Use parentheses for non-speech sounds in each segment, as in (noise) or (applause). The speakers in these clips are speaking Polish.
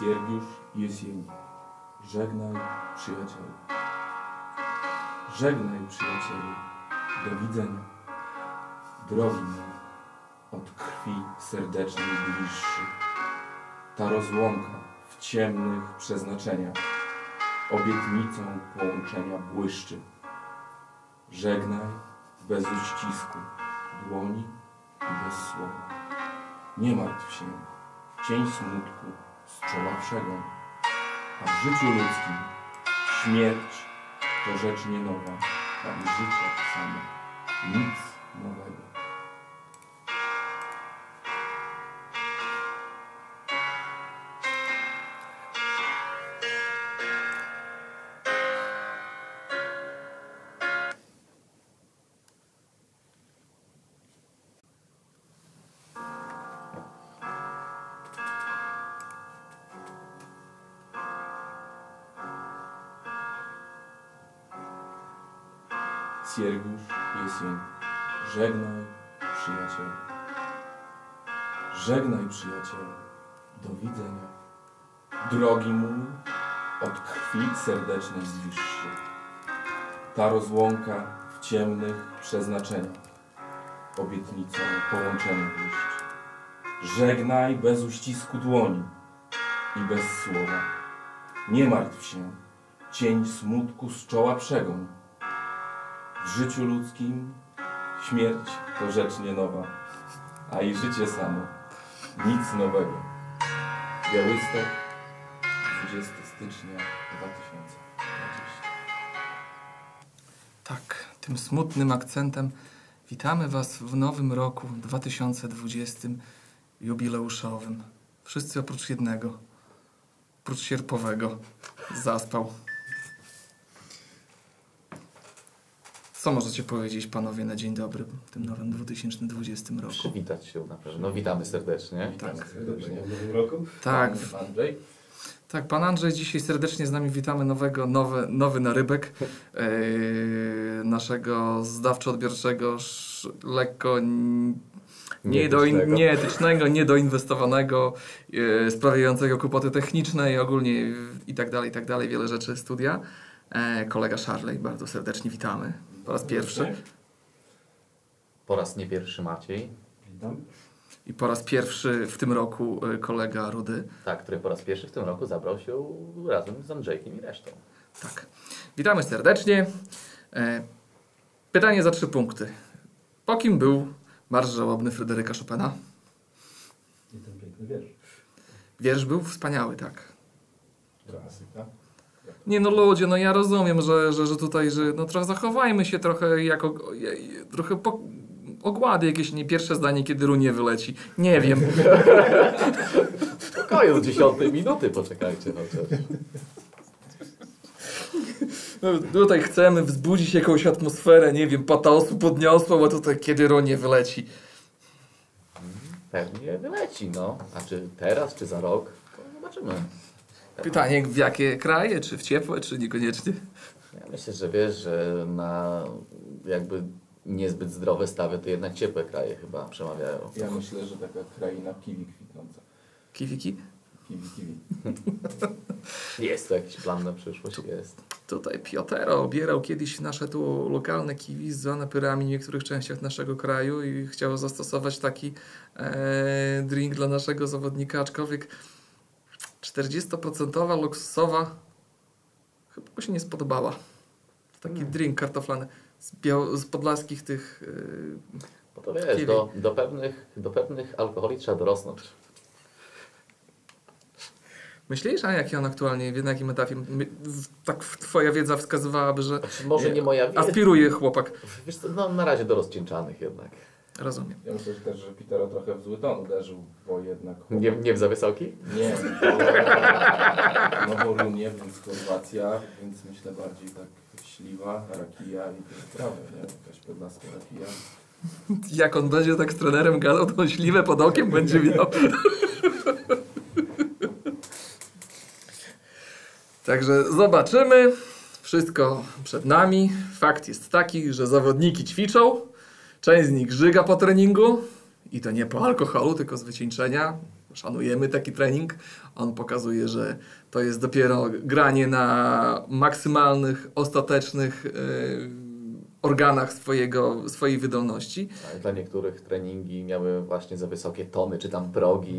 Siergiusz Jesień. Żegnaj, przyjacielu. Żegnaj, przyjacielu. Do widzenia. Drogi mój, od krwi serdecznej bliższy. Ta rozłąka w ciemnych przeznaczeniach obietnicą połączenia błyszczy. Żegnaj bez uścisku dłoni i bez słowa. Nie martw się, cień smutku przegon, a w życiu ludzkim śmierć to rzecz nie nowa, i życie samo nic nowego. Krwi serdecznej zbliższy. Ta rozłąka w ciemnych przeznaczeniach obietnicą połączenia błyszczy. Żegnaj bez uścisku dłoni i bez słowa. Nie martw się, cień smutku z czoła przegon. W życiu ludzkim śmierć to rzecz nie nowa, a i życie samo nic nowego. Białystok, 20 stycznia 2020. Tak, tym smutnym akcentem witamy Was w nowym roku 2020 jubileuszowym. Wszyscy oprócz jednego, oprócz sierpowego, zaspał. Co możecie powiedzieć, panowie, na dzień dobry w tym nowym 2020 roku? Przywitać się na pewno. No, witamy serdecznie. Tak. Serdecznie w nowym roku. Tak, Pan Andrzej? Tak, pan Andrzej, dzisiaj serdecznie z nami witamy nowego, nowy, nowy narybek yy, naszego zdawczo-odbiorczego, lekko nie do Nieetycznego. niedoinwestowanego, yy, sprawiającego kłopoty techniczne i ogólnie i tak dalej, i tak dalej, wiele rzeczy studia. E, kolega Charley, bardzo serdecznie witamy po raz pierwszy. Po raz nie pierwszy Maciej, Witam. I po raz pierwszy w tym roku yy, kolega Rudy. tak, który po raz pierwszy w tym roku zabrał się razem z Andrzejkiem i resztą. Tak. Witamy serdecznie. E, pytanie za trzy punkty. Po kim był Marsz Żałobny Fryderyka Chopina? I ten piękny wiersz. Wiersz był wspaniały, tak. Klasyka. Nie no ludzie, no ja rozumiem, że, że, że tutaj, że no trochę zachowajmy się trochę jako, trochę po, ogłady jakieś, nie pierwsze zdanie, kiedy runie wyleci. Nie (laughs) wiem. Spokoju, z dziesiątej minuty poczekajcie. No, przecież. No, tutaj chcemy wzbudzić jakąś atmosferę, nie wiem, patosu podniosłą, a tutaj kiedy runie wyleci. Pewnie wyleci, no. A czy teraz, czy za rok? To zobaczymy. Pytanie, w jakie kraje, czy w ciepłe, czy niekoniecznie? Ja myślę, że wiesz, że na jakby niezbyt zdrowe stawy to jednak ciepłe kraje chyba przemawiają. Ja myślę, że taka kraina kiwi kwitnąca. Kiwiki? Kiwi, kiwi. (laughs) Jest to jakiś plan na przyszłość? Jest. Tutaj Piotero obierał kiedyś nasze tu lokalne kiwi z napyrami w niektórych częściach naszego kraju i chciał zastosować taki e, drink dla naszego zawodnika, aczkolwiek 40% luksusowa chyba mu się nie spodobała. Taki drink kartoflany z, biał- z podlaskich tych... E, Bo to wiesz, do, do, pewnych, do pewnych alkoholi trzeba dorosnąć. myślisz, a jaki on aktualnie, na jakim etapie? My, w, tak w- twoja wiedza wskazywałaby, że Znaczy, może nie moja wiedza. aspiruje chłopak. Wiesz co, no na razie do rozcieńczanych jednak. Rozumiem. Ja myślę że też, że Petero trochę w zły ton uderzył, bo jednak... Nie, nie w za wysoki? Nie, (laughs) Noworumie, więc Chorwacja, więc myślę bardziej tak śliwa, rakija i te sprawy, nie? Jakaś podlaska rakija. Jak on będzie tak z trenerem gadał, to śliwę pod okiem będzie miał. Także zobaczymy. Wszystko przed nami. Fakt jest taki, że zawodniki ćwiczą. Część z nich żyga po treningu. I to nie po alkoholu, tylko z wycieńczenia. Szanujemy taki trening. On pokazuje, że to jest dopiero granie na maksymalnych, ostatecznych e, organach swojego, swojej wydolności. Tak, Dla niektórych treningi miały właśnie za wysokie tony, czy tam progi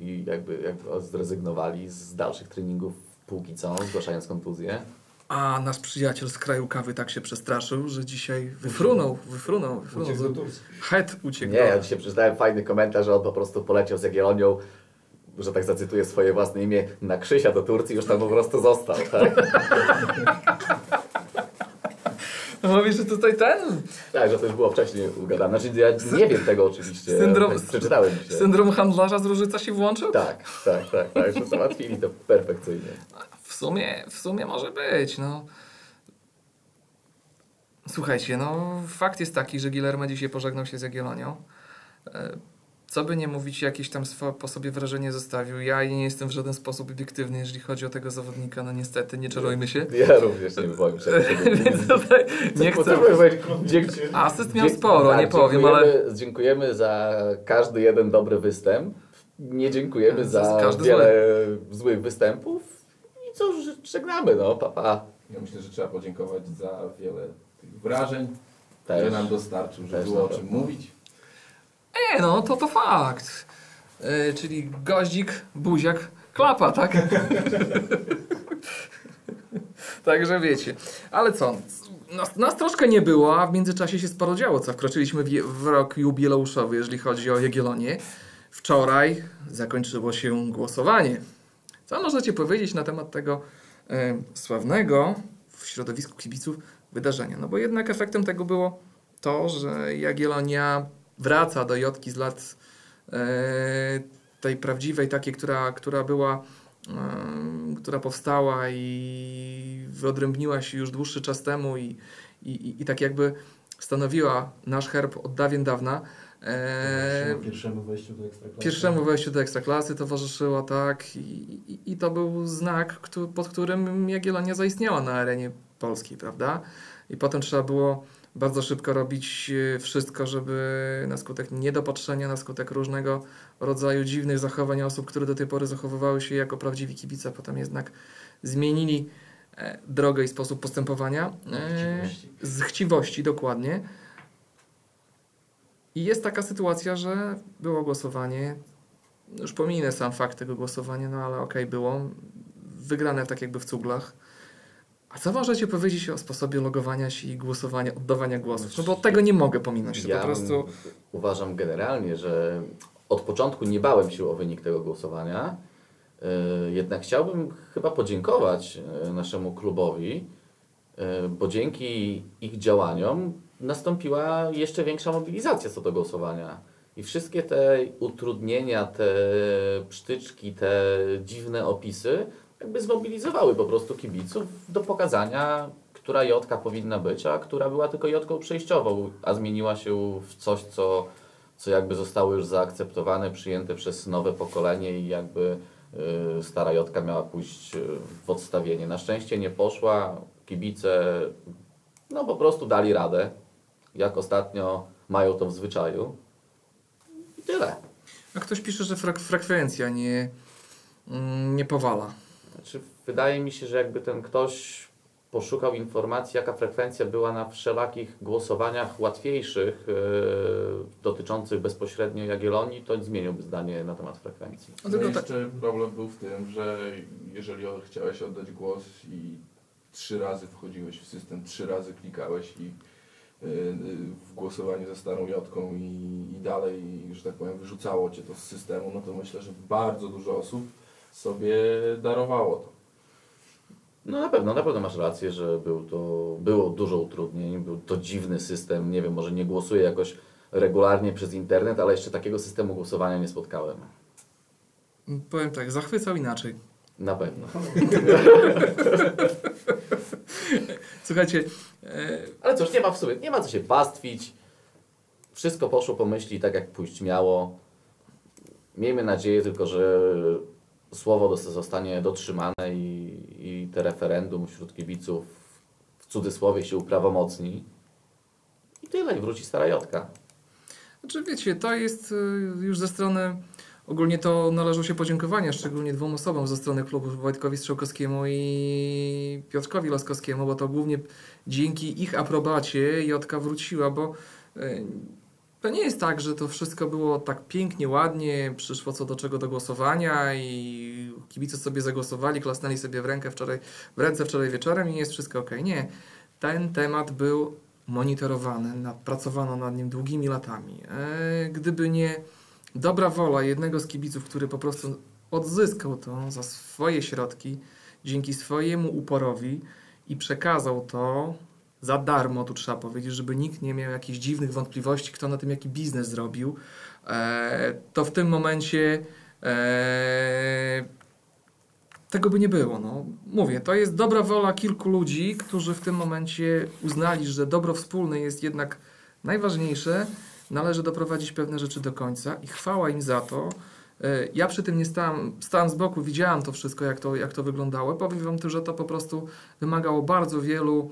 i jakby, jakby zrezygnowali z dalszych treningów póki co, zgłaszając kontuzję. A nasz przyjaciel z kraju kawy tak się przestraszył, że dzisiaj wyfrunął, wyfrunął, wyfrunął. Uciekł do. Het uciekł. Nie, ja dzisiaj przeczytałem fajny komentarz, że on po prostu poleciał z Jagiellonią, że tak zacytuję swoje własne imię, na Krzysia do Turcji, już tam po prostu został, tak? (laughs) No mówisz, że tutaj ten Tak, że to już było wcześniej ugadane. Znaczy ja nie wiem tego oczywiście, Syndrom- przeczytałem dzisiaj. syndrom handlarza z Różyca się włączył? Tak, tak, tak, tak, że załatwili to perfekcyjnie. W sumie, w sumie może być, no. Słuchajcie, no fakt jest taki, że Guillermo dzisiaj pożegnał się z Jagiellonią. E, Co by nie mówić, jakieś tam po sobie wrażenie zostawił. Ja nie jestem w żaden sposób obiektywny, jeżeli chodzi o tego zawodnika, no niestety, nie czarujmy się. Ja również nie wypowiem się. (laughs) Więc tutaj nie chcę... powiem, Asyst miał sporo, tak, nie powiem, ale... dziękujemy- Dziękujemy za każdy jeden dobry występ. Nie dziękujemy Za każdy wiele złych występów. Że- żegnamy, no, papa. Pa. Ja myślę, że trzeba podziękować za wiele tych wrażeń, Też. które nam dostarczył, że Też było o czym mówić. Nie, no to to fakt. E, czyli goździk, buziak, klapa, tak? (laughs) Także wiecie. Ale co? Nas, nas troszkę nie było, a w międzyczasie się sporo działo, co wkroczyliśmy w, w rok jubileuszowy, jeżeli chodzi o Jagiellonię. Wczoraj zakończyło się głosowanie. Co możecie powiedzieć na temat tego e, sławnego w środowisku kibiców wydarzenia? No bo jednak efektem tego było to, że Jagiellonia wraca do Jotki z lat e, tej prawdziwej, takiej, która, która była, e, która powstała i wyodrębniła się już dłuższy czas temu i, i, i, i tak jakby stanowiła nasz herb od dawien dawna. E, Pierwszemu wejściu do Ekstraklasy. Pierwszemu wejściu do Ekstraklasy towarzyszyło, tak, i, i, i to był znak, pod którym Jagiellonia zaistniała na arenie polskiej, prawda? I potem trzeba było bardzo szybko robić e, wszystko, żeby na skutek niedopatrzenia, na skutek różnego rodzaju dziwnych zachowań osób, które do tej pory zachowywały się jako prawdziwi kibice, potem jednak zmienili e, drogę i sposób postępowania. E, Chciwości. z chciwości, dokładnie. I jest taka sytuacja, że było głosowanie. Już pominę sam fakt tego głosowania, no ale okej, było. Wygrane tak jakby w cuglach. A co możecie powiedzieć o sposobie logowania się i głosowania, oddawania głosów? No bo tego nie mogę pominąć. Ja po prostu... uważam generalnie, że od początku nie bałem się o wynik tego głosowania. Yy, Jednak chciałbym chyba podziękować yy, naszemu klubowi, yy, bo dzięki ich działaniom nastąpiła jeszcze większa mobilizacja co do głosowania. I wszystkie te utrudnienia, te psztyczki, te dziwne opisy jakby zmobilizowały po prostu kibiców do pokazania, która jotka powinna być, a która była tylko jotką przejściową, a zmieniła się w coś, co, co jakby zostało już zaakceptowane, przyjęte przez nowe pokolenie i jakby y, stara jotka miała pójść y, w odstawienie. Na szczęście nie poszła, kibice no po prostu dali radę, jak ostatnio mają to w zwyczaju. I tyle. A ktoś pisze, że frak- frekwencja nie, mm, nie powala. Znaczy, wydaje mi się, że jakby ten ktoś poszukał informacji, jaka frekwencja była na wszelakich głosowaniach łatwiejszych, yy, dotyczących bezpośrednio Jagiellonii, to zmieniłby zdanie na temat frekwencji. No No tylko tak- jeszcze problem był w tym, że jeżeli chciałeś oddać głos i trzy razy wchodziłeś w system, trzy razy klikałeś i w głosowaniu ze starą jotką i, i dalej, że tak powiem, wyrzucało cię to z systemu, no to myślę, że bardzo dużo osób sobie darowało to. No na pewno, na pewno masz rację, że był to, było dużo utrudnień, był to dziwny system, nie wiem, może nie głosuję jakoś regularnie przez internet, ale jeszcze takiego systemu głosowania nie spotkałem. Powiem tak, zachwycał inaczej. Na pewno. (laughs) Słuchajcie, Ale cóż, nie ma w sobie, nie ma co się pastwić. Wszystko poszło po myśli tak, jak pójść miało. Miejmy nadzieję tylko, że słowo zostanie dotrzymane i, i te referendum wśród kibiców w cudzysłowie się uprawomocni. I tyle, i wróci stara Jotka. Znaczy wiecie, to jest y, już ze strony ogólnie to należą się podziękowania, szczególnie dwóm osobom ze strony klubu, Wojtkowi Strzałkowskiemu i Piotrkowi Laskowskiemu, bo to głównie dzięki ich aprobacie Jotka wróciła, bo e, to nie jest tak, że to wszystko było tak pięknie, ładnie, przyszło co do czego do głosowania i kibice sobie zagłosowali, klasnęli sobie w rękę wczoraj, w ręce wczoraj wieczorem i jest wszystko ok. Nie. Ten temat był monitorowany, pracowano nad nim długimi latami. E, gdyby nie dobra wola jednego z kibiców, który po prostu odzyskał to za swoje środki, dzięki swojemu uporowi i przekazał to za darmo, tu trzeba powiedzieć, żeby nikt nie miał jakichś dziwnych wątpliwości, kto na tym jaki biznes zrobił, e, to w tym momencie e, tego by nie było. No. Mówię, to jest dobra wola kilku ludzi, którzy w tym momencie uznali, że dobro wspólne jest jednak najważniejsze, należy doprowadzić pewne rzeczy do końca i chwała im za to. E, Ja przy tym nie stałem, stałem z boku, widziałem to wszystko, jak to, jak to wyglądało. Powiem Wam tu, że to po prostu wymagało bardzo wielu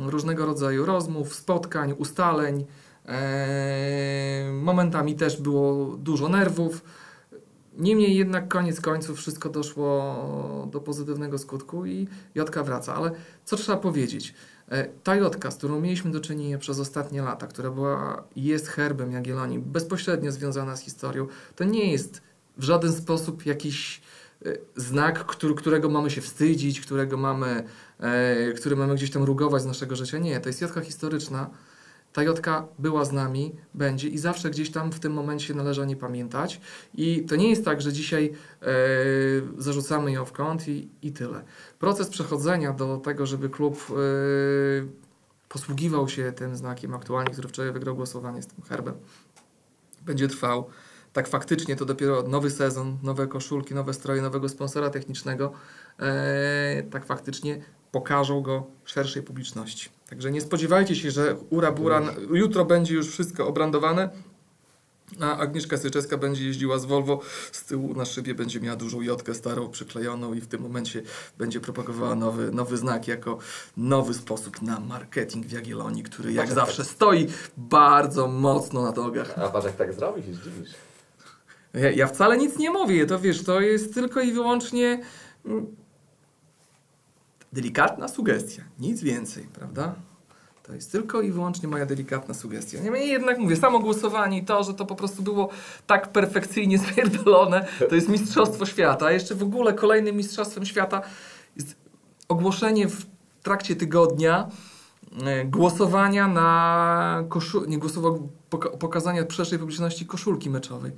różnego rodzaju rozmów, spotkań, ustaleń. E, momentami też było dużo nerwów. Niemniej jednak koniec końców wszystko doszło do pozytywnego skutku i Jotka wraca. Ale co trzeba powiedzieć? E, Ta Jotka, z którą mieliśmy do czynienia przez ostatnie lata, która była jest herbem Jagiellonii, bezpośrednio związana z historią, to nie jest w żaden sposób jakiś e, znak, który, którego mamy się wstydzić, którego mamy, e, który mamy gdzieś tam rugować z naszego życia. Nie, to jest Jotka historyczna. Ta Jotka była z nami, będzie i zawsze gdzieś tam w tym momencie należy o niej pamiętać. I to nie jest tak, że dzisiaj e, zarzucamy ją w kąt i, i tyle. Proces przechodzenia do tego, żeby klub e, posługiwał się tym znakiem aktualnie, który wczoraj wygrał głosowanie z tym herbem, będzie trwał. Tak faktycznie to dopiero nowy sezon, nowe koszulki, nowe stroje, nowego sponsora technicznego, e, tak faktycznie pokażą go szerszej publiczności. Także nie spodziewajcie się, że ura bura, jutro będzie już wszystko obrandowane, a Agnieszka Syczewska będzie jeździła z Volvo, z tyłu na szybie będzie miała dużą jotkę starą przyklejoną i w tym momencie będzie propagowała nowy, nowy znak jako nowy sposób na marketing w Jagiellonii, który jak zawsze stoi bardzo mocno na nogach. A patrz jak tak zrobi, się zdziwisz. Ja, ja wcale nic nie mówię, to wiesz, to jest tylko i wyłącznie mm, delikatna sugestia, nic więcej, prawda? To jest tylko i wyłącznie moja delikatna sugestia. Niemniej jednak mówię, samo głosowanie i to, że to po prostu było tak perfekcyjnie (laughs) spierdolone, to jest mistrzostwo świata. A jeszcze w ogóle kolejnym mistrzostwem świata jest ogłoszenie w trakcie tygodnia e, głosowania na koszul... nie głosował, poka- pokazania szerszej publiczności koszulki meczowej.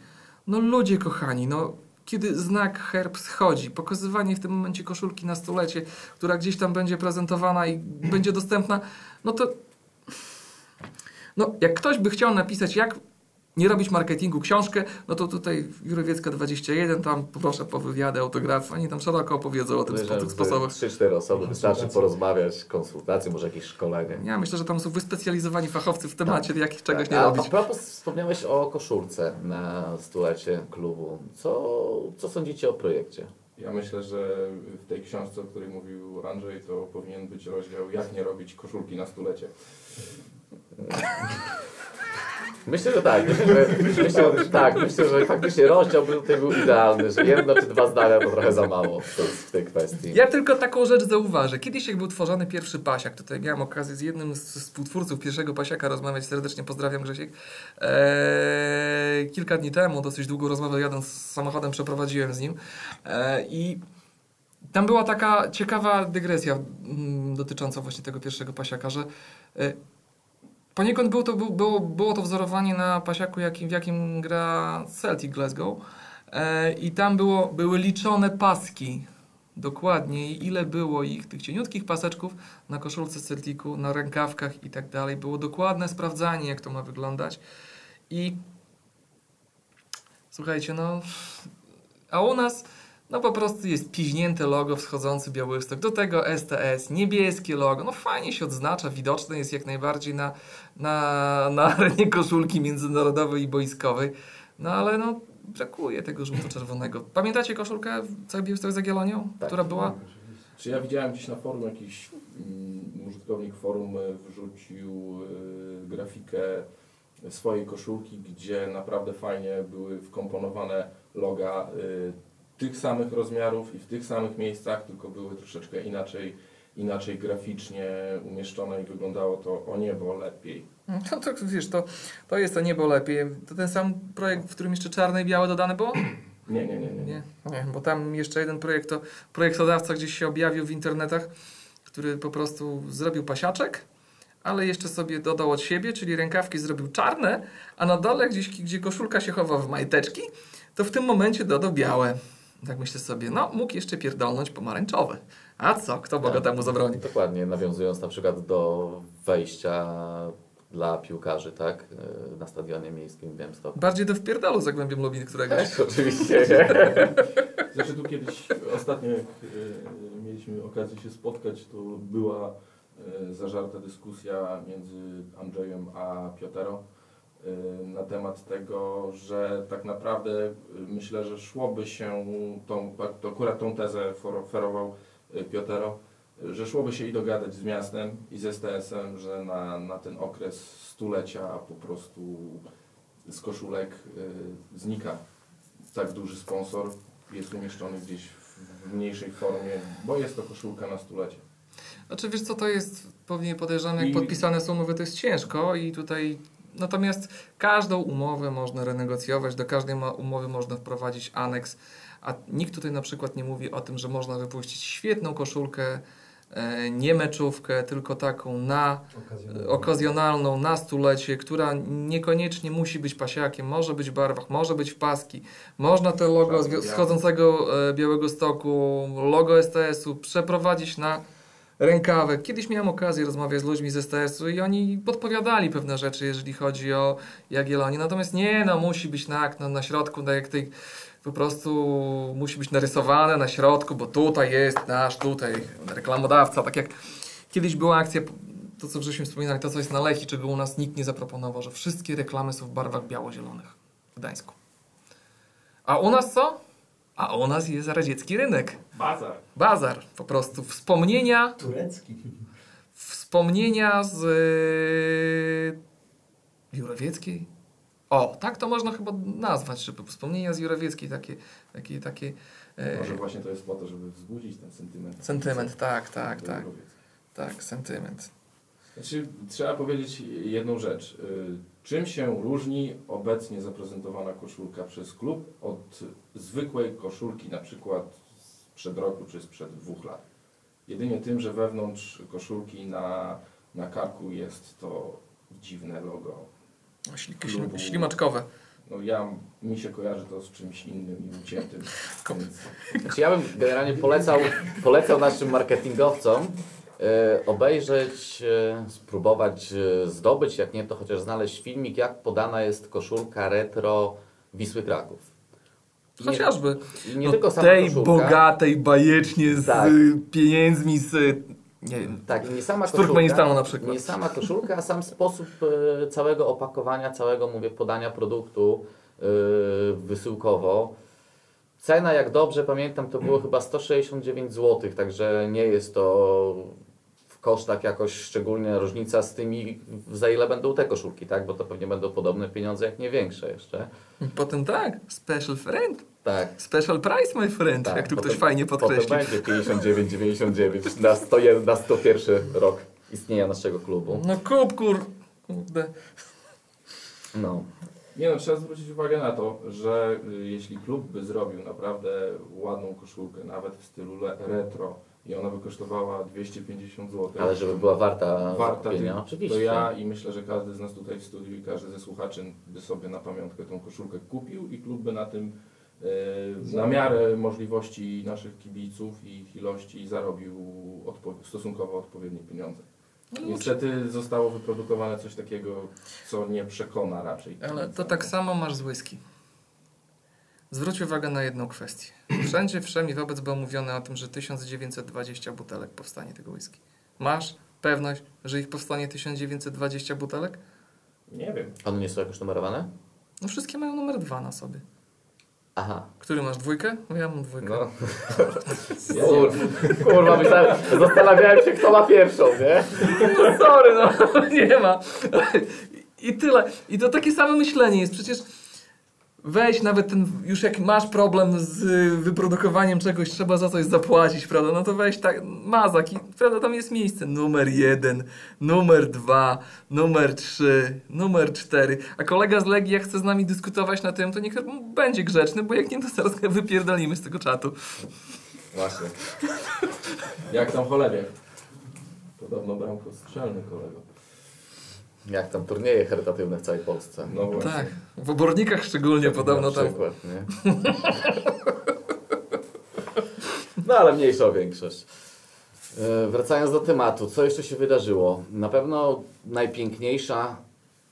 No ludzie kochani, no kiedy znak herb schodzi, pokazywanie w tym momencie koszulki na stulecie, która gdzieś tam będzie prezentowana i będzie dostępna, no to no jak ktoś by chciał napisać jak nie robić marketingu książkę, no to tutaj Jurowiecka 21, tam poproszę po wywiady, autografy, oni tam szeroko opowiedzą o tym spo- tych sposobach. 3-4 osoby, wystarczy porozmawiać, konsultacje, może jakieś szkolenie. Ja myślę, że tam są wyspecjalizowani fachowcy w temacie, jak czegoś nie a, robić. A propos, wspomniałeś o koszulce na stulecie klubu. Co, co sądzicie o projekcie? Ja myślę, że w tej książce, o której mówił Andrzej, to powinien być rozdział jak nie robić koszulki na stulecie. Myślę, że tak. Myślę, że, tak, myślę, że faktycznie rozdział był tutaj był idealny, że jedno czy dwa zdania to trochę za mało w, tej- kwestii. Ja tylko taką rzecz zauważę. Kiedyś jak był tworzony pierwszy pasiak, tutaj miałem okazję z jednym z współtwórców pierwszego pasiaka rozmawiać, serdecznie pozdrawiam Grzesiek. Eee, kilka dni temu, dosyć długą rozmowę jadąc samochodem przeprowadziłem z nim eee, i tam była taka ciekawa dygresja mm, dotycząca właśnie tego pierwszego pasiaka, że e, poniekąd było to, było, było to wzorowanie na pasiaku, jakim, w jakim gra Celtic Glasgow e, i tam było, były liczone paski dokładnie ile było ich, tych cieniutkich paseczków na koszulce Celticu, na rękawkach i tak dalej. Było dokładne sprawdzanie, jak to ma wyglądać. I słuchajcie, no a u nas no po prostu jest piźnięte logo wschodzący Białystok. Do tego STS, niebieskie logo. No fajnie się odznacza, widoczne jest jak najbardziej na, na, na arenie koszulki międzynarodowej i boiskowej. No ale no brakuje tego żółto-czerwonego. Pamiętacie koszulkę Cały Białystok z Jagiellonią? Tak. Która była? Czy ja widziałem gdzieś na forum jakiś mm, użytkownik forum e, wrzucił e, grafikę swojej koszulki, gdzie naprawdę fajnie były wkomponowane loga y, tych samych rozmiarów i w tych samych miejscach, tylko były troszeczkę inaczej, inaczej graficznie umieszczone i wyglądało to o niebo lepiej. No to wiesz, to, to jest to niebo lepiej. To ten sam projekt, w którym jeszcze czarne i białe dodane było? Nie, nie, nie, nie. Nie, nie, bo tam jeszcze jeden projekto, projektodawca gdzieś się objawił w internetach, który po prostu zrobił pasiaczek, ale jeszcze sobie dodał od siebie, czyli rękawki zrobił czarne, a na dole gdzieś, gdzie koszulka się chowa w majteczki, to w tym momencie dodał białe. Tak myślę sobie, no mógł jeszcze pierdolnąć pomarańczowe. A co, kto Boga Tak. temu zabroni? Dokładnie, nawiązując na przykład do wejścia dla piłkarzy, tak? y, Na stadionie miejskim w Białymstoku. Bardziej do wpierdalu Zagłębiem Lubin któregoś. Tak, oczywiście. nie? (laughs) Znaczy tu kiedyś, ostatnio jak e, mieliśmy okazję się spotkać, to była e, zażarta dyskusja między Andrzejem a Piotero na temat tego, że tak naprawdę e, myślę, że szłoby się, tą, to akurat tą tezę oferował e, Piotero, że szłoby się i dogadać z miastem i z STS-em, że na, na ten okres stulecia po prostu z koszulek e, znika tak duży sponsor jest umieszczony gdzieś w mniejszej formie, bo jest to koszulka na stulecie. Znaczy wiesz co to jest, pewnie podejrzewam jak I- podpisane są umowy to jest ciężko i tutaj natomiast każdą umowę można renegocjować, do każdej umowy można wprowadzić aneks, a nikt tutaj na przykład nie mówi o tym, że można wypuścić świetną koszulkę, e, nie meczówkę, tylko taką na okazjonalną. na stulecie, która niekoniecznie musi być pasiakiem, może być w barwach, może być w paski. Można to logo schodzącego e, Białego Stoku, logo STS-u przeprowadzić na rękawek. Kiedyś miałem okazję rozmawiać z ludźmi z STS-u i oni podpowiadali pewne rzeczy, jeżeli chodzi o Jagiellonię. Natomiast nie, no musi być na, na, na środku, tak jak tej po prostu musi być narysowane na środku, bo tutaj jest nasz, tutaj reklamodawca, tak jak kiedyś była akcja to co żeśmy wspominali, to co jest na Lechi, czego u nas nikt nie zaproponował, że wszystkie reklamy są w barwach biało-zielonych w Gdańsku. A u nas co? A u nas jest radziecki rynek. Bazar. Bazar, po prostu. Wspomnienia, Turecki. wspomnienia z yy, Jurowieckiej. O, tak to można chyba nazwać, żeby wspomnienia z Jurowieckiej, takie, takie, takie e, Może właśnie to jest po to, żeby wzbudzić ten sentyment. sentyment, tak, tak, tak, tak, sentyment. Znaczy, trzeba powiedzieć jedną rzecz. Y, Czym się różni obecnie zaprezentowana koszulka przez klub od zwykłej koszulki, na przykład sprzed roku czy sprzed dwóch lat? Jedynie tym, że wewnątrz koszulki na, na karku jest to dziwne logo. Klubu. Ślimaczkowe. No ja, mi się kojarzy to z czymś innym i uciętym. Więc Znaczy, ja bym generalnie polecał, polecał naszym marketingowcom obejrzeć, e, spróbować e, zdobyć, jak nie to chociaż znaleźć filmik, jak podana jest koszulka retro Wisły Kraków. Nie- Chociażby. I nie no, tylko sama tej koszulka. bogatej, bajecznie z Tak. pieniędzmi, z nie wiem, Tak, nie sama z koszulka, Turkmenistanu na przykład. Nie sama koszulka, a sam sposób e, całego opakowania, całego mówię podania produktu e, wysyłkowo. Cena jak dobrze pamiętam to było chyba 169 zł, także nie jest to kosztach jakoś szczególnie różnica z tymi za ile będą te koszulki, tak? Bo to pewnie będą podobne pieniądze, jak nie większe jeszcze. Potem tak, special friend, Tak. special price my friend, tak. jak tu Potem- ktoś fajnie podkreślił. Potem będzie 59,99 na, 101, na 101 rok istnienia naszego klubu. No kup kur... Kurde. No. Nie no, trzeba zwrócić uwagę na to, że y, jeśli klub by zrobił naprawdę ładną koszulkę, nawet w stylu retro i ona by kosztowała 250 zł, Ale żeby była warta, warta zakupienia, tych, oczywiście. to ja i myślę, że każdy z nas tutaj w studiu i każdy ze słuchaczy by sobie na pamiątkę tą koszulkę kupił i klub by na tym y, na miarę możliwości naszych kibiców i ich ilości zarobił odpo- stosunkowo odpowiednie pieniądze. Niestety zostało wyprodukowane coś takiego, co nie przekona raczej. Ale to tak samo masz z whisky. Zwróć uwagę na jedną kwestię. Wszędzie wszędzie wobec było mówione o tym, że 1920 butelek powstanie tego whisky. Masz pewność, że ich powstanie 1920 butelek? Nie wiem. One nie są jakoś numerowane? No wszystkie mają numer dwa na sobie. Aha. Który masz dwójkę? No ja mam dwójkę. No. (laughs) Ja Kur, kurwa, myślałem, zastanawiałem się, kto ma pierwszą, nie? (laughs) No sorry, no (laughs) nie ma. I tyle. I to takie same myślenie jest. Przecież weź nawet ten, już jak masz problem z y, wyprodukowaniem czegoś, trzeba za coś zapłacić, prawda? No to weź tak, mazak i prawda, tam jest miejsce numer jeden, numer dwa, numer trzy, numer cztery. A kolega z Legii, jak chce z nami dyskutować na tym, to niech będzie grzeczny, bo jak nie, to zaraz wypierdolimy z tego czatu. Właśnie. Jak tam cholewie? Podobno bramkostrzelny kolego. Jak tam turnieje charytatywne w całej Polsce. No właśnie. Tak, w obornikach szczególnie podobno Na tam. przykład, nie? (laughs) No ale mniejsza o większość. E, Wracając do tematu, co jeszcze się wydarzyło? Na pewno najpiękniejsza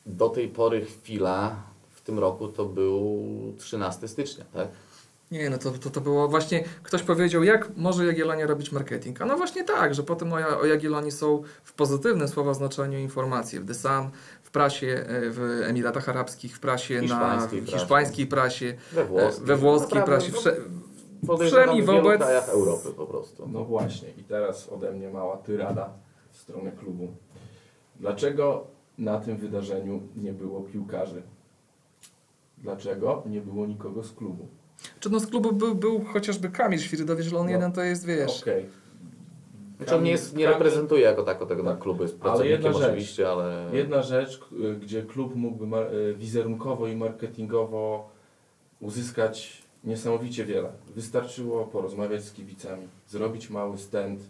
do tej pory chwila w tym roku to był 13 stycznia, tak? Nie, no to, to, to było właśnie, ktoś powiedział, jak może Jagiellonia robić marketing? A no właśnie tak, że potem o, o Jagiellonii są w pozytywnym słowa znaczeniu informacje w The Sun, w prasie e, w Emiratach Arabskich, w prasie Hiszpańskiej na prasie. hiszpańskiej prasie, We e, włoskiej. we włoskiej prasie, no, wsze, w wielu wobec- krajach Europy po prostu. No właśnie, i teraz ode mnie mała tyrada w stronę klubu. Dlaczego na tym wydarzeniu nie było piłkarzy? Dlaczego nie było nikogo z klubu? Czy no z klubu był, był chociażby Kamil Świrydowicz, ale on No. jeden to jest, wiesz, Okej. Znaczy on nie, jest, nie reprezentuje jako tako tego Tak. klubu, jest Ale pracownikiem jedna rzecz. oczywiście, ale... Jedna rzecz, gdzie klub mógłby e, wizerunkowo i marketingowo uzyskać niesamowicie wiele. Wystarczyło porozmawiać z kibicami, zrobić mały stand,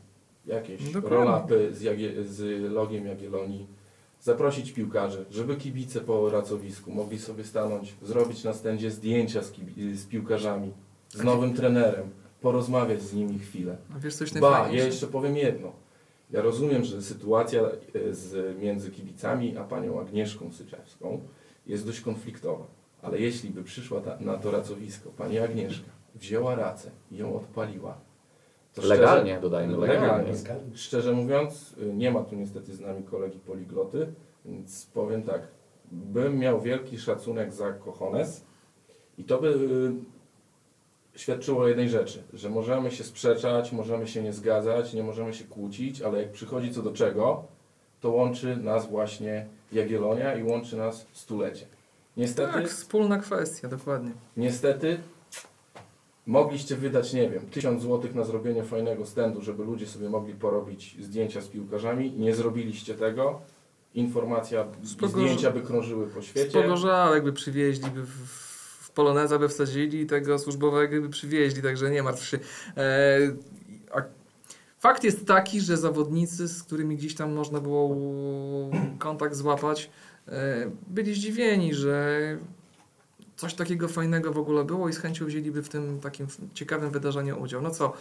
jakieś Dokładnie. roll-upy z, Jagie- z logiem Jagiellonii, zaprosić piłkarzy, żeby kibice po racowisku mogli sobie stanąć, zrobić na standzie zdjęcia z, z piłkarzami, z nowym trenerem, porozmawiać z nimi chwilę. a wiesz coś Ba, ja jeszcze powiem jedno. Ja rozumiem, że sytuacja e, z, między kibicami a panią Agnieszką Syczewską jest dość konfliktowa. Ale jeśli by przyszła ta, na to racowisko pani Agnieszka, wzięła racę i ją odpaliła, Legalnie, dodajmy, legalnie. Szczerze mówiąc, nie ma tu niestety z nami kolegi poligloty, więc powiem tak. Bym miał wielki szacunek za Kochones i to by y, świadczyło o jednej rzeczy, że możemy się sprzeczać, możemy się nie zgadzać, nie możemy się kłócić, ale jak przychodzi co do czego, to łączy nas właśnie Jagiellonia i łączy nas stulecie. Niestety, Tak, wspólna kwestia, dokładnie. Niestety mogliście wydać, nie wiem, tysiąc złotych na zrobienie fajnego standu, żeby ludzie sobie mogli porobić zdjęcia z piłkarzami. Nie zrobiliście tego. Informacja, zdjęcia by krążyły po świecie. Spogorzałek by przywieźli, by w, Poloneza by wsadzili tego służbowego by przywieźli, także nie martw się. E, fakt jest taki, że zawodnicy, z którymi gdzieś tam można było kontakt złapać, e, byli zdziwieni, że coś takiego fajnego w ogóle było i z chęcią wzięliby w tym takim ciekawym wydarzeniu udział. No co,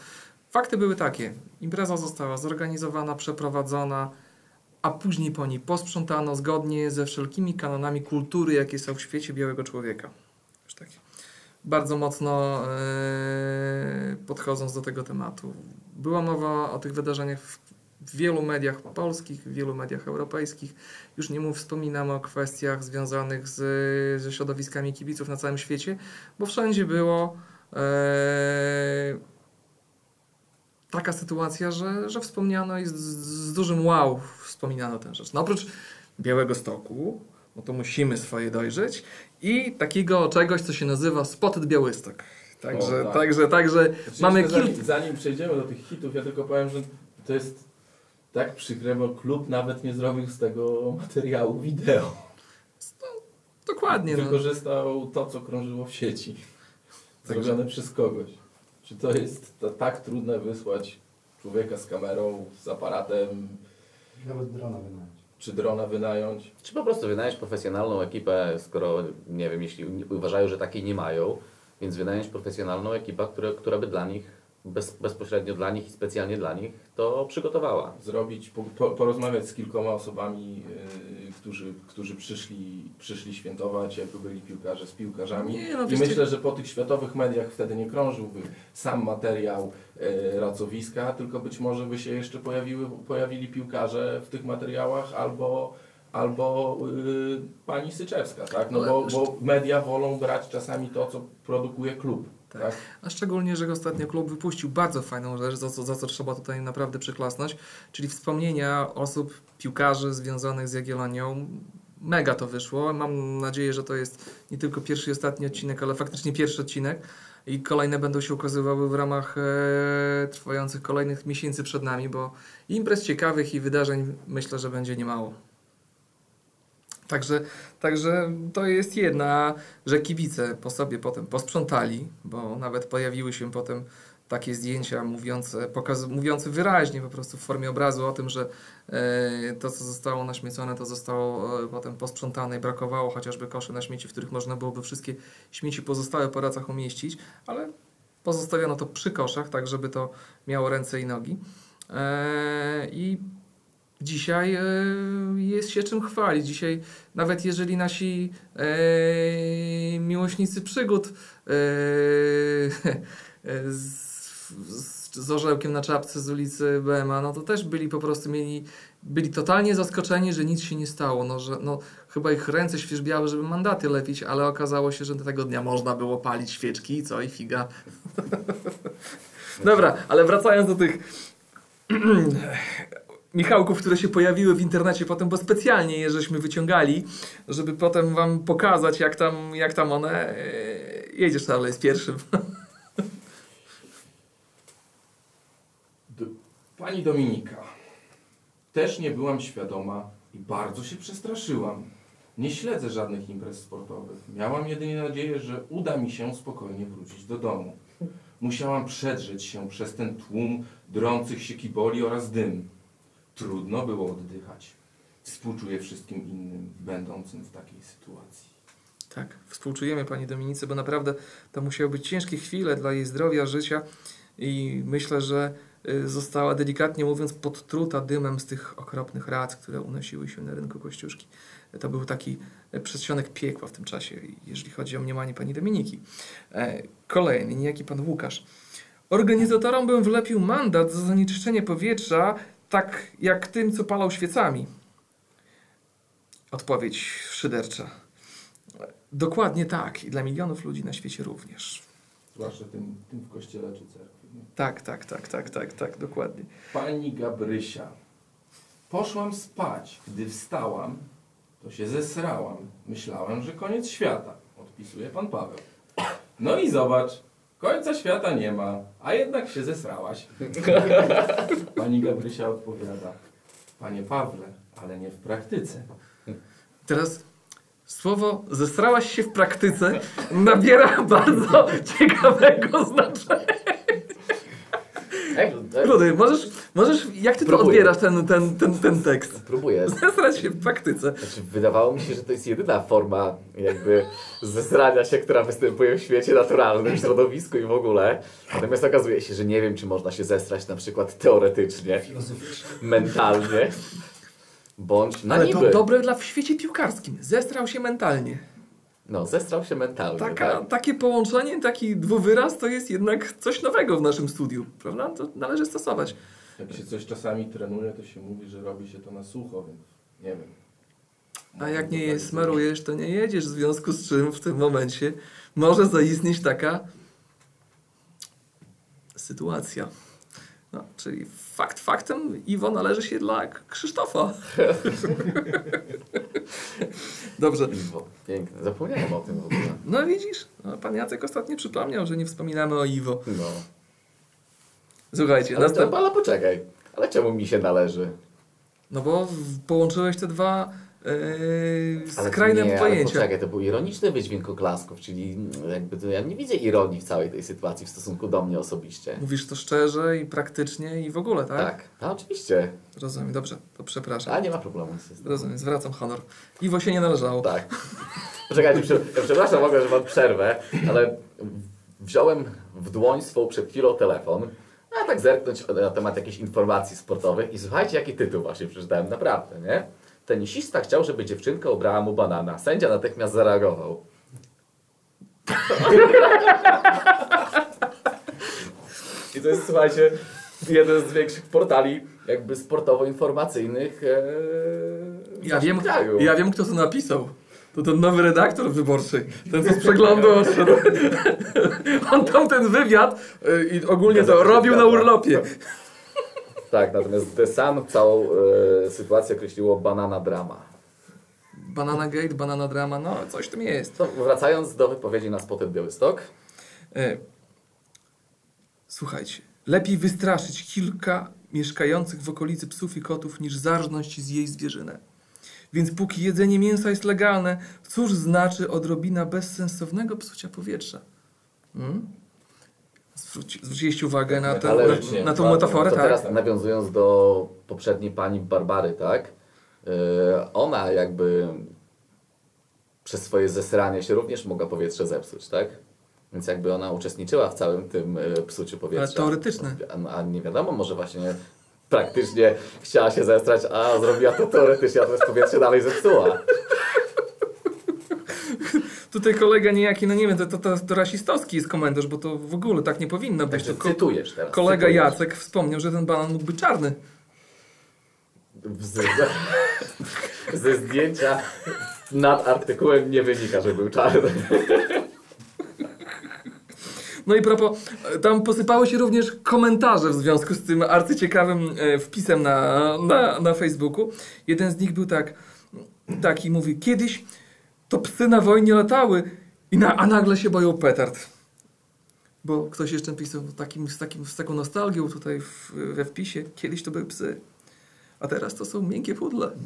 fakty były takie. Impreza została zorganizowana, przeprowadzona, a później po niej posprzątano zgodnie ze wszelkimi kanonami kultury, jakie są w świecie białego człowieka. Już tak bardzo mocno e, podchodząc do tego tematu. Była mowa o tych wydarzeniach w, w wielu mediach polskich, w wielu mediach europejskich. Już nie mów, wspominam o kwestiach związanych z, ze środowiskami kibiców na całym świecie, bo wszędzie było e, taka sytuacja, że, że wspomniano i z, z dużym wow wspominano tę rzecz. No oprócz Białego Stoku, no to musimy swoje dojrzeć i takiego czegoś, co się nazywa Spotted Białystok. Także, O, tak. także, także Znaczy, mamy kilka... zanim, zanim przejdziemy do tych hitów, ja tylko powiem, że to jest tak przykre, bo klub nawet nie zrobił z tego materiału wideo. Dokładnie. No. Wykorzystał to, co krążyło w sieci. Także- Zrobione przez kogoś. Czy to jest to tak trudne wysłać człowieka z kamerą, z aparatem, Nawet drona wynająć. czy drona wynająć? Czy po prostu wynająć profesjonalną ekipę, skoro, nie wiem, jeśli uważają, że takiej nie mają, więc wynająć profesjonalną ekipę, która, która by dla nich, bez, bezpośrednio dla nich i specjalnie dla nich to przygotowała. Zrobić, po, po, porozmawiać z kilkoma osobami, yy, którzy, którzy przyszli, przyszli świętować, jak byli piłkarze z piłkarzami. Nie, no I myślę, że po tych światowych mediach wtedy nie krążyłby sam materiał e, racowiska, tylko być może by się jeszcze pojawiły, pojawili piłkarze w tych materiałach albo, albo y, pani Syczewska, tak? No bo, bo media wolą brać czasami to, co produkuje klub. Tak. Tak. A szczególnie, że ostatnio klub wypuścił bardzo fajną rzecz, za co, za co trzeba tutaj naprawdę przyklasnąć, czyli wspomnienia osób, piłkarzy związanych z Jagiellonią. mega to wyszło. Mam nadzieję, że to jest nie tylko pierwszy i ostatni odcinek, ale faktycznie pierwszy odcinek. I kolejne będą się ukazywały w ramach e, trwających kolejnych miesięcy przed nami, bo imprez ciekawych i wydarzeń myślę, że będzie niemało. Także, także to jest jedna, że kibice po sobie potem posprzątali, bo nawet pojawiły się potem takie zdjęcia mówiące, pokaz, mówiące wyraźnie po prostu w formie obrazu o tym, że e, to, co zostało naśmiecone, to zostało e, potem posprzątane i brakowało chociażby koszy na śmieci, w których można byłoby wszystkie śmieci pozostałe po racach umieścić, ale pozostawiono to przy koszach, tak żeby to miało ręce i nogi. E, I dzisiaj e, jest się czym chwalić. Dzisiaj, nawet jeżeli nasi e, miłośnicy przygód e, (laughs) z orzełkiem na czapce z ulicy BMA, no to też byli po prostu mieli, byli totalnie zaskoczeni, że nic się nie stało. No, że, no, chyba ich ręce świeżbiały, żeby mandaty lepić, ale okazało się, że tego dnia można było palić świeczki i co, i figa. (laughs) Dobra, ale wracając do tych (clears throat) Michałków, które się pojawiły w internecie potem, bo specjalnie je żeśmy wyciągali, żeby potem wam pokazać, jak tam, jak tam one... e, Jedziesz dalej z pierwszym. Pani Dominika, też nie byłam świadoma i bardzo się przestraszyłam. Nie śledzę żadnych imprez sportowych. Miałam jedynie nadzieję, że uda mi się spokojnie wrócić do domu. Musiałam przedrzeć się przez ten tłum drących się kiboli oraz dym. Trudno było oddychać. Współczuję wszystkim innym, będącym w takiej sytuacji. Tak, współczujemy pani Dominice, bo naprawdę to musiały być ciężkie chwile dla jej zdrowia, życia i myślę, że y, została delikatnie mówiąc podtruta dymem z tych okropnych rac, które unosiły się na rynku Kościuszki. To był taki y, przedsionek piekła w tym czasie, jeżeli chodzi o mniemanie pani Dominiki. E, Kolejny, niejaki pan Łukasz. Organizatorom bym wlepił mandat za zanieczyszczenie powietrza, tak jak tym, co palał świecami. Odpowiedź szydercza. Dokładnie tak. I dla milionów ludzi na świecie również. Zwłaszcza tym, tym w kościele czy cerkwi. nie? Tak, tak, tak, tak, tak, tak, dokładnie. Pani Gabrysia. Poszłam spać. Gdy wstałam, to się zesrałam. Myślałam, że koniec świata. Odpisuje pan Paweł. No i zobacz. Końca świata nie ma, a jednak się zesrałaś. Pani Gabrysia odpowiada. Panie Pawle, ale nie w praktyce. Teraz słowo zesrałaś się w praktyce nabiera bardzo ciekawego znaczenia. Ej, Rudy, możesz, możesz jak ty to Próbuję. odbierasz ten, ten, ten, ten tekst? Próbuję. (laughs) Zesrać się w praktyce. Znaczy, wydawało mi się, że to jest jedyna forma jakby zesrania się, która występuje w świecie naturalnym, w środowisku i w ogóle. Natomiast okazuje się, że nie wiem, czy można się zesrać na przykład teoretycznie, mentalnie, bądź na Ale niby. to dobre dla w świecie piłkarskim. Zestrał się mentalnie. No, zestrał się mentalnie. Taka, tak? takie połączenie, taki dwuwyraz to jest jednak coś nowego w naszym studiu, prawda? To należy stosować. Jak się coś czasami trenuje, to się mówi, że robi się to na sucho, więc nie wiem. A jak nie je smarujesz, to nie jedziesz, w związku z czym w tym momencie może zaistnieć taka sytuacja. No, czyli fakt faktem, Iwo należy się dla Krzysztofa. (laughs) Dobrze. Iwo, piękne. Zapomniałem o tym w ogóle. No widzisz, no, pan Jacek ostatnio przypomniał, że nie wspominamy o Iwo. No. Słuchajcie, Ale, następ... ale poczekaj. Ale czemu mi się należy? no bo połączyłeś te dwa yy, Ale skrajne nie, ale pojęcia. poczekaj, to był ironiczny wydźwięk oklasków, czyli jakby to ja nie widzę ironii w całej tej sytuacji w stosunku do mnie osobiście. Mówisz to szczerze i praktycznie i w ogóle, tak? Tak, no, oczywiście. Rozumiem, dobrze, to przepraszam. A nie ma problemu. Rozumiem, zwracam honor. Iwo się nie należało. Tak. Poczekajcie, ja przepraszam, mogę, że mam przerwę, ale wziąłem w dłoń swą przed chwilą telefon, a tak zerknąć na temat jakichś informacji sportowych i słuchajcie, jaki tytuł właśnie przeczytałem, naprawdę, nie? Tenisista chciał, żeby dziewczynka ubrała mu banana. Sędzia natychmiast zareagował. (laughs) I to jest, słuchajcie, jeden z większych portali jakby sportowo-informacyjnych e, w Ja wiem, kraju. ja wiem, kto to napisał. To ten nowy redaktor wyborczy. Ten, co z przeglądu odszedł. (laughs) On tam ten wywiad y, i ogólnie to robił na urlopie. Tak, natomiast The Sun całą e, sytuację określiło banana drama. Banana Gate, Banana Drama, no coś w tym jest. To wracając do wypowiedzi na Spotted Białystok. E, Słuchajcie, lepiej wystraszyć kilka mieszkających w okolicy psów i kotów, niż zarżnąć z jej zwierzynę. Więc póki jedzenie mięsa jest legalne, cóż znaczy odrobina bezsensownego psucia powietrza? Hmm? Zwróci, zwróciliście uwagę na, tę- na, na tą metaforę, to tak? teraz nawiązując do poprzedniej pani Barbary, tak? Yy, ona jakby przez swoje zesranie się również mogła powietrze zepsuć, tak? Więc jakby ona uczestniczyła w całym tym y, psuciu powietrza. Ale teoretyczne. A, a nie wiadomo, może właśnie praktycznie chciała się zestrać, a zrobiła to teoretycznie, a to jest powietrze dalej zepsuła. Tutaj kolega niejaki, no nie wiem, to, to, to, to rasistowski jest komentarz, bo to w ogóle tak nie powinno być. Także To cytujesz teraz. kolega cytujesz. Jacek wspomniał, że ten banan mógł być czarny. Ze, ze zdjęcia nad artykułem nie wynika, że był czarny. No i propos, tam posypały się również komentarze w związku z tym arcyciekawym e, wpisem na, na, na Facebooku. Jeden z nich był tak, taki mówi, kiedyś to psy na wojnie latały, i na, a nagle się boją petard. Bo ktoś jeszcze pisał takim, z, takim, z taką nostalgią tutaj w, we wpisie, kiedyś to były psy, a teraz to są miękkie pudle. (laughs)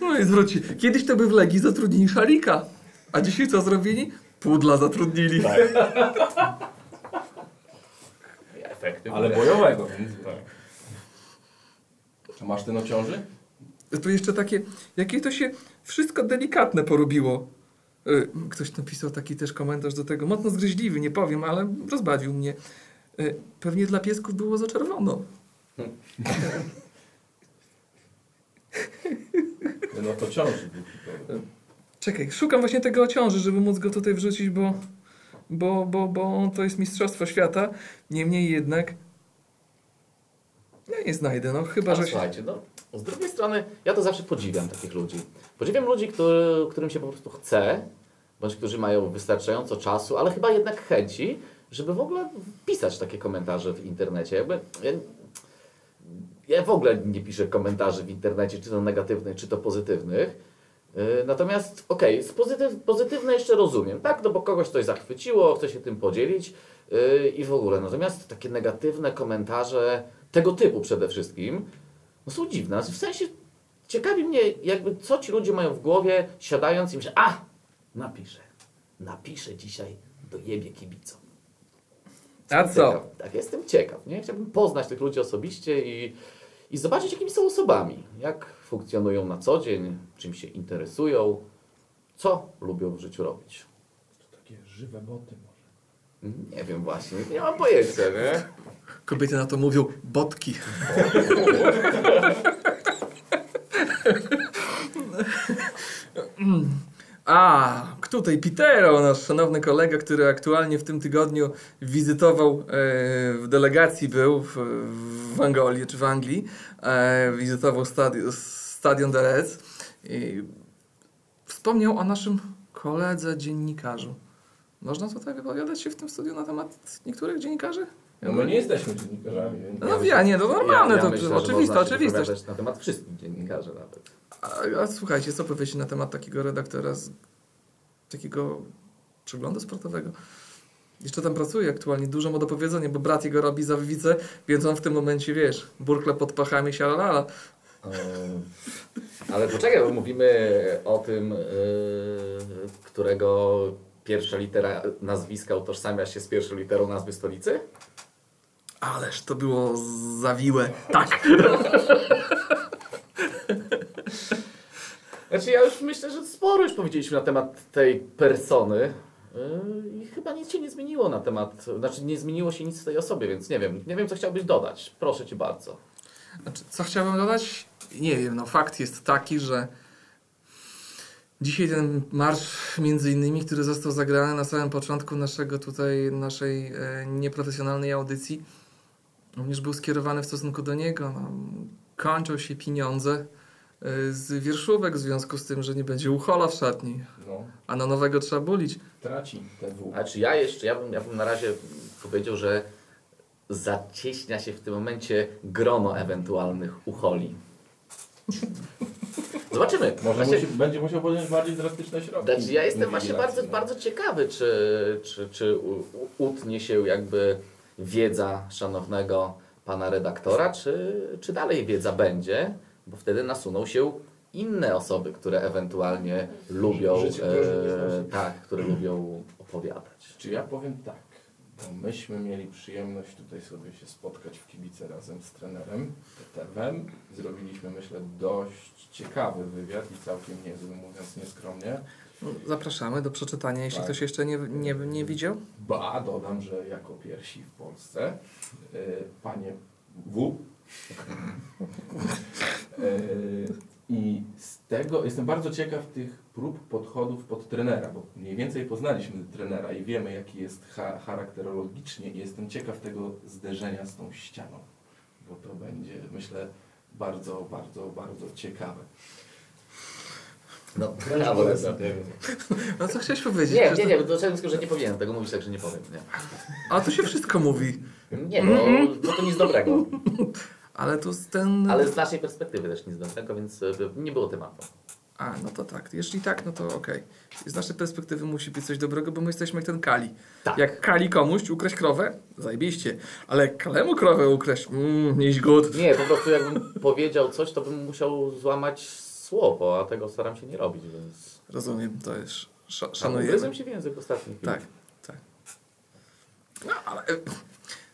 No i zwróci. Kiedyś to by w Legii zatrudnili szalika, a dzisiaj co zrobili? Pudla zatrudnili. Efekty. Ale bojowego, więc tak. A masz ten o ciąży? Tu jeszcze takie, jakie to się wszystko delikatne porobiło. Y, Ktoś napisał taki też komentarz do tego, mocno zgryźliwy, nie powiem, ale rozbawił mnie. Y, Pewnie dla piesków było za czerwono. (laughs) No to ciąży. typowy. Czekaj, szukam właśnie tego o ciąży, żeby móc go tutaj wrzucić, bo, bo, bo, bo to jest Mistrzostwo Świata. Niemniej jednak ja nie znajdę, no chyba, Ale że... Słuchajcie, no, z drugiej strony ja to zawsze podziwiam takich ludzi. Podziwiam ludzi, który, którym się po prostu chce, bądź którzy mają wystarczająco czasu, ale chyba jednak chęci, żeby w ogóle pisać takie komentarze w internecie. Jakby, ja, ja w ogóle nie piszę komentarzy w internecie, czy to negatywnych, czy to pozytywnych. Yy, Natomiast, okej, z pozytyw, pozytywne jeszcze rozumiem, tak? No bo kogoś coś zachwyciło, chce się tym podzielić yy, i w ogóle. Natomiast takie negatywne komentarze tego typu przede wszystkim, no są dziwne. W sensie ciekawi mnie, jakby co ci ludzie mają w głowie, siadając i myślę, a, napiszę, napiszę dzisiaj do jebie kibicom. A co? Ciekaw, tak, jestem ciekaw, nie? Chciałbym poznać tych ludzi osobiście i, i zobaczyć, jakimi są osobami, jak funkcjonują na co dzień, czym się interesują, co lubią w życiu robić. To takie żywe boty może. Nie wiem właśnie, nie mam pojęcia, nie? Kobiety na to mówią botki. (laughs) A, tutaj Pitero, nasz szanowny kolega, który aktualnie w tym tygodniu wizytował, e, w delegacji był w, w Angolii czy w Anglii, e, wizytował stadion, stadion i wspomniał o naszym koledze dziennikarzu. Można tutaj wypowiadać się w tym studiu na temat niektórych dziennikarzy? No my nie jesteśmy dziennikarzami, więc... No ja nie, to normalne, to myślę, że oczywista można się oczywistość. wypowiadać Na temat wszystkich dziennikarzy nawet. A, a słuchajcie, co powiecie na temat takiego redaktora z takiego przeglądu sportowego? Jeszcze tam pracuje aktualnie, dużo ma do powiedzenia, bo brat jego robi za wice, więc on w tym momencie, wiesz, burkle pod pachami, sialala. Ale poczekaj, bo mówimy o tym, yy, którego pierwsza litera nazwiska utożsamia się z pierwszą literą nazwy stolicy? Ależ to było zawiłe. Tak. (laughs) Znaczy ja już myślę, że sporo już powiedzieliśmy na temat tej persony yy, i chyba nic się nie zmieniło na temat, znaczy nie zmieniło się nic w tej osobie, więc nie wiem, nie wiem co chciałbyś dodać. Proszę Cię bardzo. Znaczy, co chciałbym dodać? Nie wiem, no fakt jest taki, że dzisiaj ten marsz między innymi, który został zagrany na samym początku naszego tutaj, naszej e, nieprofesjonalnej audycji, również był skierowany w stosunku do niego. No, kończą się pieniądze e, z wierszówek w związku z tym, że nie będzie uchola w szatni, No, a na nowego trzeba bulić. traci ten wół. Znaczy ja jeszcze, ja bym, ja bym na razie powiedział, że zacieśnia się w tym momencie grono ewentualnych ucholi. (laughs) Zobaczymy. Może Właśnie- musi, będzie musiał podjąć bardziej drastyczne środki. Znaczy, ja jestem właśnie bardzo, bardzo ciekawy, czy, czy, czy utnie się jakby wiedza szanownego pana redaktora, czy, czy dalej wiedza będzie, bo wtedy nasuną się inne osoby, które ewentualnie lubią, e, tak, które lubią opowiadać. Czy ja powiem tak, myśmy mieli przyjemność tutaj sobie się spotkać w kibice razem z trenerem Petewem. Zrobiliśmy, myślę, dość ciekawy wywiad i całkiem niezły, mówiąc nieskromnie. No, Zapraszamy do przeczytania, jeśli Tak. ktoś jeszcze nie, nie, nie widział. Ba, dodam, że jako pierwsi w Polsce, y, panie W. (laughs) Y, I z tego jestem bardzo ciekaw tych prób podchodów pod trenera, bo mniej więcej poznaliśmy trenera i wiemy, jaki jest cha charakterologicznie i jestem ciekaw tego zderzenia z tą ścianą, bo to będzie, myślę, bardzo, bardzo, bardzo ciekawe. No, brawo. No co chciałeś powiedzieć? Nie, nie, to- nie, dlaczego tylko, że nie powinienem tego mówić, także nie powiem. Nie, A tu się wszystko mówi. nie bo, bo to nic dobrego. (laughs) Ale tu z ten... Ale z naszej perspektywy też nic dobrego, więc e, nie było tematu. A, no to tak. Jeśli tak, no to okej. Z naszej perspektywy musi być coś dobrego, bo my jesteśmy jak ten Kali. Tak. Jak Kali komuś ukraść krowę, zajebiście. Ale Kalemu krowę ukraść, mmm, nieś good. Nie, po prostu jakbym powiedział coś, to bym musiał złamać słowo, a tego staram się nie robić, więc... Rozumiem, to jest... Sz Ugryzłem szanujemy. się w język ostatnich Tak, tak. No, ale...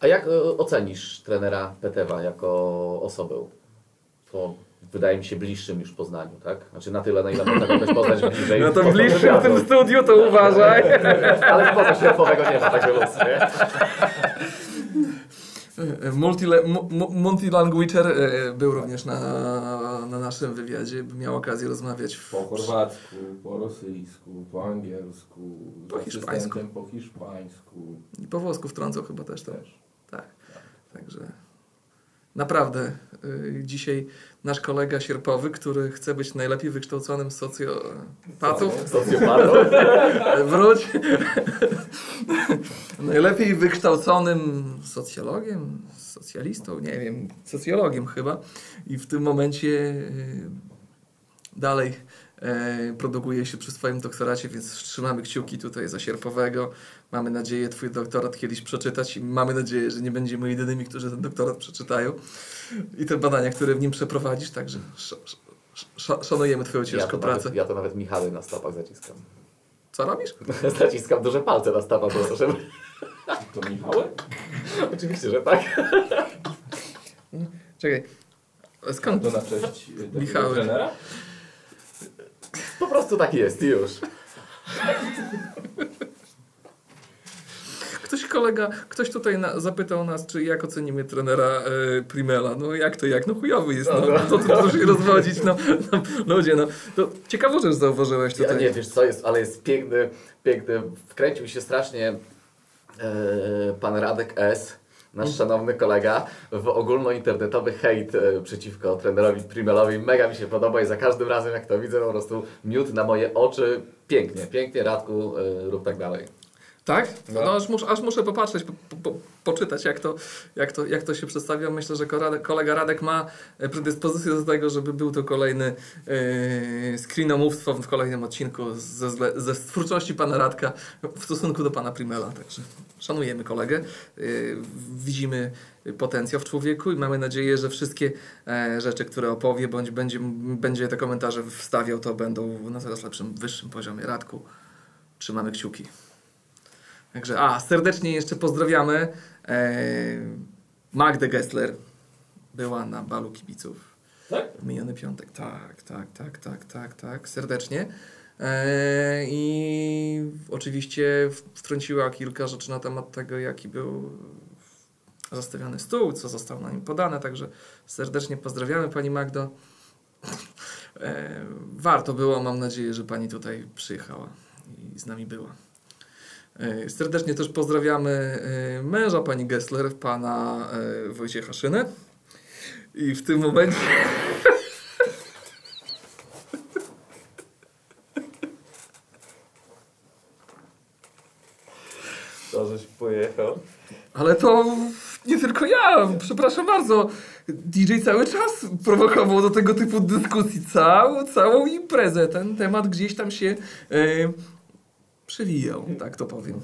A jak e, ocenisz trenera Petewa jako osobę? To wydaje mi się bliższym już Poznaniu, tak? Znaczy na tyle, na ile można kogoś poznać bliżej. No to po bliższy w tym studiu, to uważaj. (laughs) Ale spoko, środkowego nie ma, także luz, nie? Multile, multilanguager był również na, na naszym wywiadzie, miał okazję rozmawiać w, Po chorwacku, po rosyjsku, po angielsku, Po hiszpańsku. po hiszpańsku. i po włosku wtrącał chyba też to. Też. Tak, także naprawdę y, dzisiaj nasz kolega sierpowy, który chce być najlepiej wykształconym socjopatą, Socjopatą. (laughs) wróć, najlepiej wykształconym socjologiem, socjalistą, nie wiem, socjologiem chyba i w tym momencie y, dalej e, produkuje się przy swoim doktoracie, więc trzymamy kciuki tutaj za sierpowego. Mamy nadzieję Twój doktorat kiedyś przeczytać i mamy nadzieję, że nie będziemy jedynymi, którzy ten doktorat przeczytają i te badania, które w nim przeprowadzisz, także sz, sz, sz, szanujemy Twoją Ja ciężką to, pracę. nawet, ja to nawet Michały na stopach zaciskam. Co robisz? (laughs) Zaciskam duże palce na stopach, bo żeby... To Michałek? (laughs) Oczywiście, że tak. (laughs) Czekaj. Skąd? To na cześć y, trenera? Po prostu tak jest, już. Ktoś kolega, ktoś tutaj na, zapytał nas, czy jak ocenimy trenera e, Primela. No jak to jak? No chujowy jest, no. No, no. To tu proszę się rozwodzić, no, no. Ludzie, no. To ciekawą rzecz zauważyłeś Ja tutaj. nie, wiesz co jest, ale jest piękny, piękny. Wkręcił się strasznie e, pan Radek S., nasz szanowny kolega, w ogólnointernetowy hejt e, przeciwko trenerowi Primelowi. Mega mi się podoba i za każdym razem jak to widzę, po prostu miód na moje oczy. Pięknie, pięknie Radku, e, rób tak dalej. Tak? No, No. aż, mus, aż muszę popatrzeć, po, po, po, poczytać, jak to, jak, to, jak to się przedstawia. Myślę, że kolega- Radek ma e, predyspozycję do tego, żeby był to kolejny e, screenomówstwo w kolejnym odcinku ze, ze twórczości pana Radka w stosunku do pana Primela. Także szanujemy kolegę, e, widzimy potencjał w człowieku i mamy nadzieję, że wszystkie e, rzeczy, które opowie, bądź będzie, będzie te komentarze wstawiał, to będą na coraz lepszym, wyższym poziomie. Radku, trzymamy kciuki. Także, a, serdecznie jeszcze pozdrawiamy e, Magdę Gessler. Była na balu kibiców Tak? w miniony piątek. Tak, tak, tak, tak, tak, tak, serdecznie. E, I oczywiście wtrąciła kilka rzeczy na temat tego, jaki był zastawiony stół, co zostało na nim podane, także serdecznie pozdrawiamy Pani Magdo. E, warto było, mam nadzieję, że Pani tutaj przyjechała i z nami była. E, Serdecznie też pozdrawiamy e, męża pani Gessler, pana e, Wojciecha Szynę. I w tym momencie... To, żeś pojechał. Ale to nie tylko Ja, przepraszam bardzo. DJ cały czas prowokował do tego typu dyskusji całą, całą imprezę. Ten temat gdzieś tam się przewijał, tak to powiem.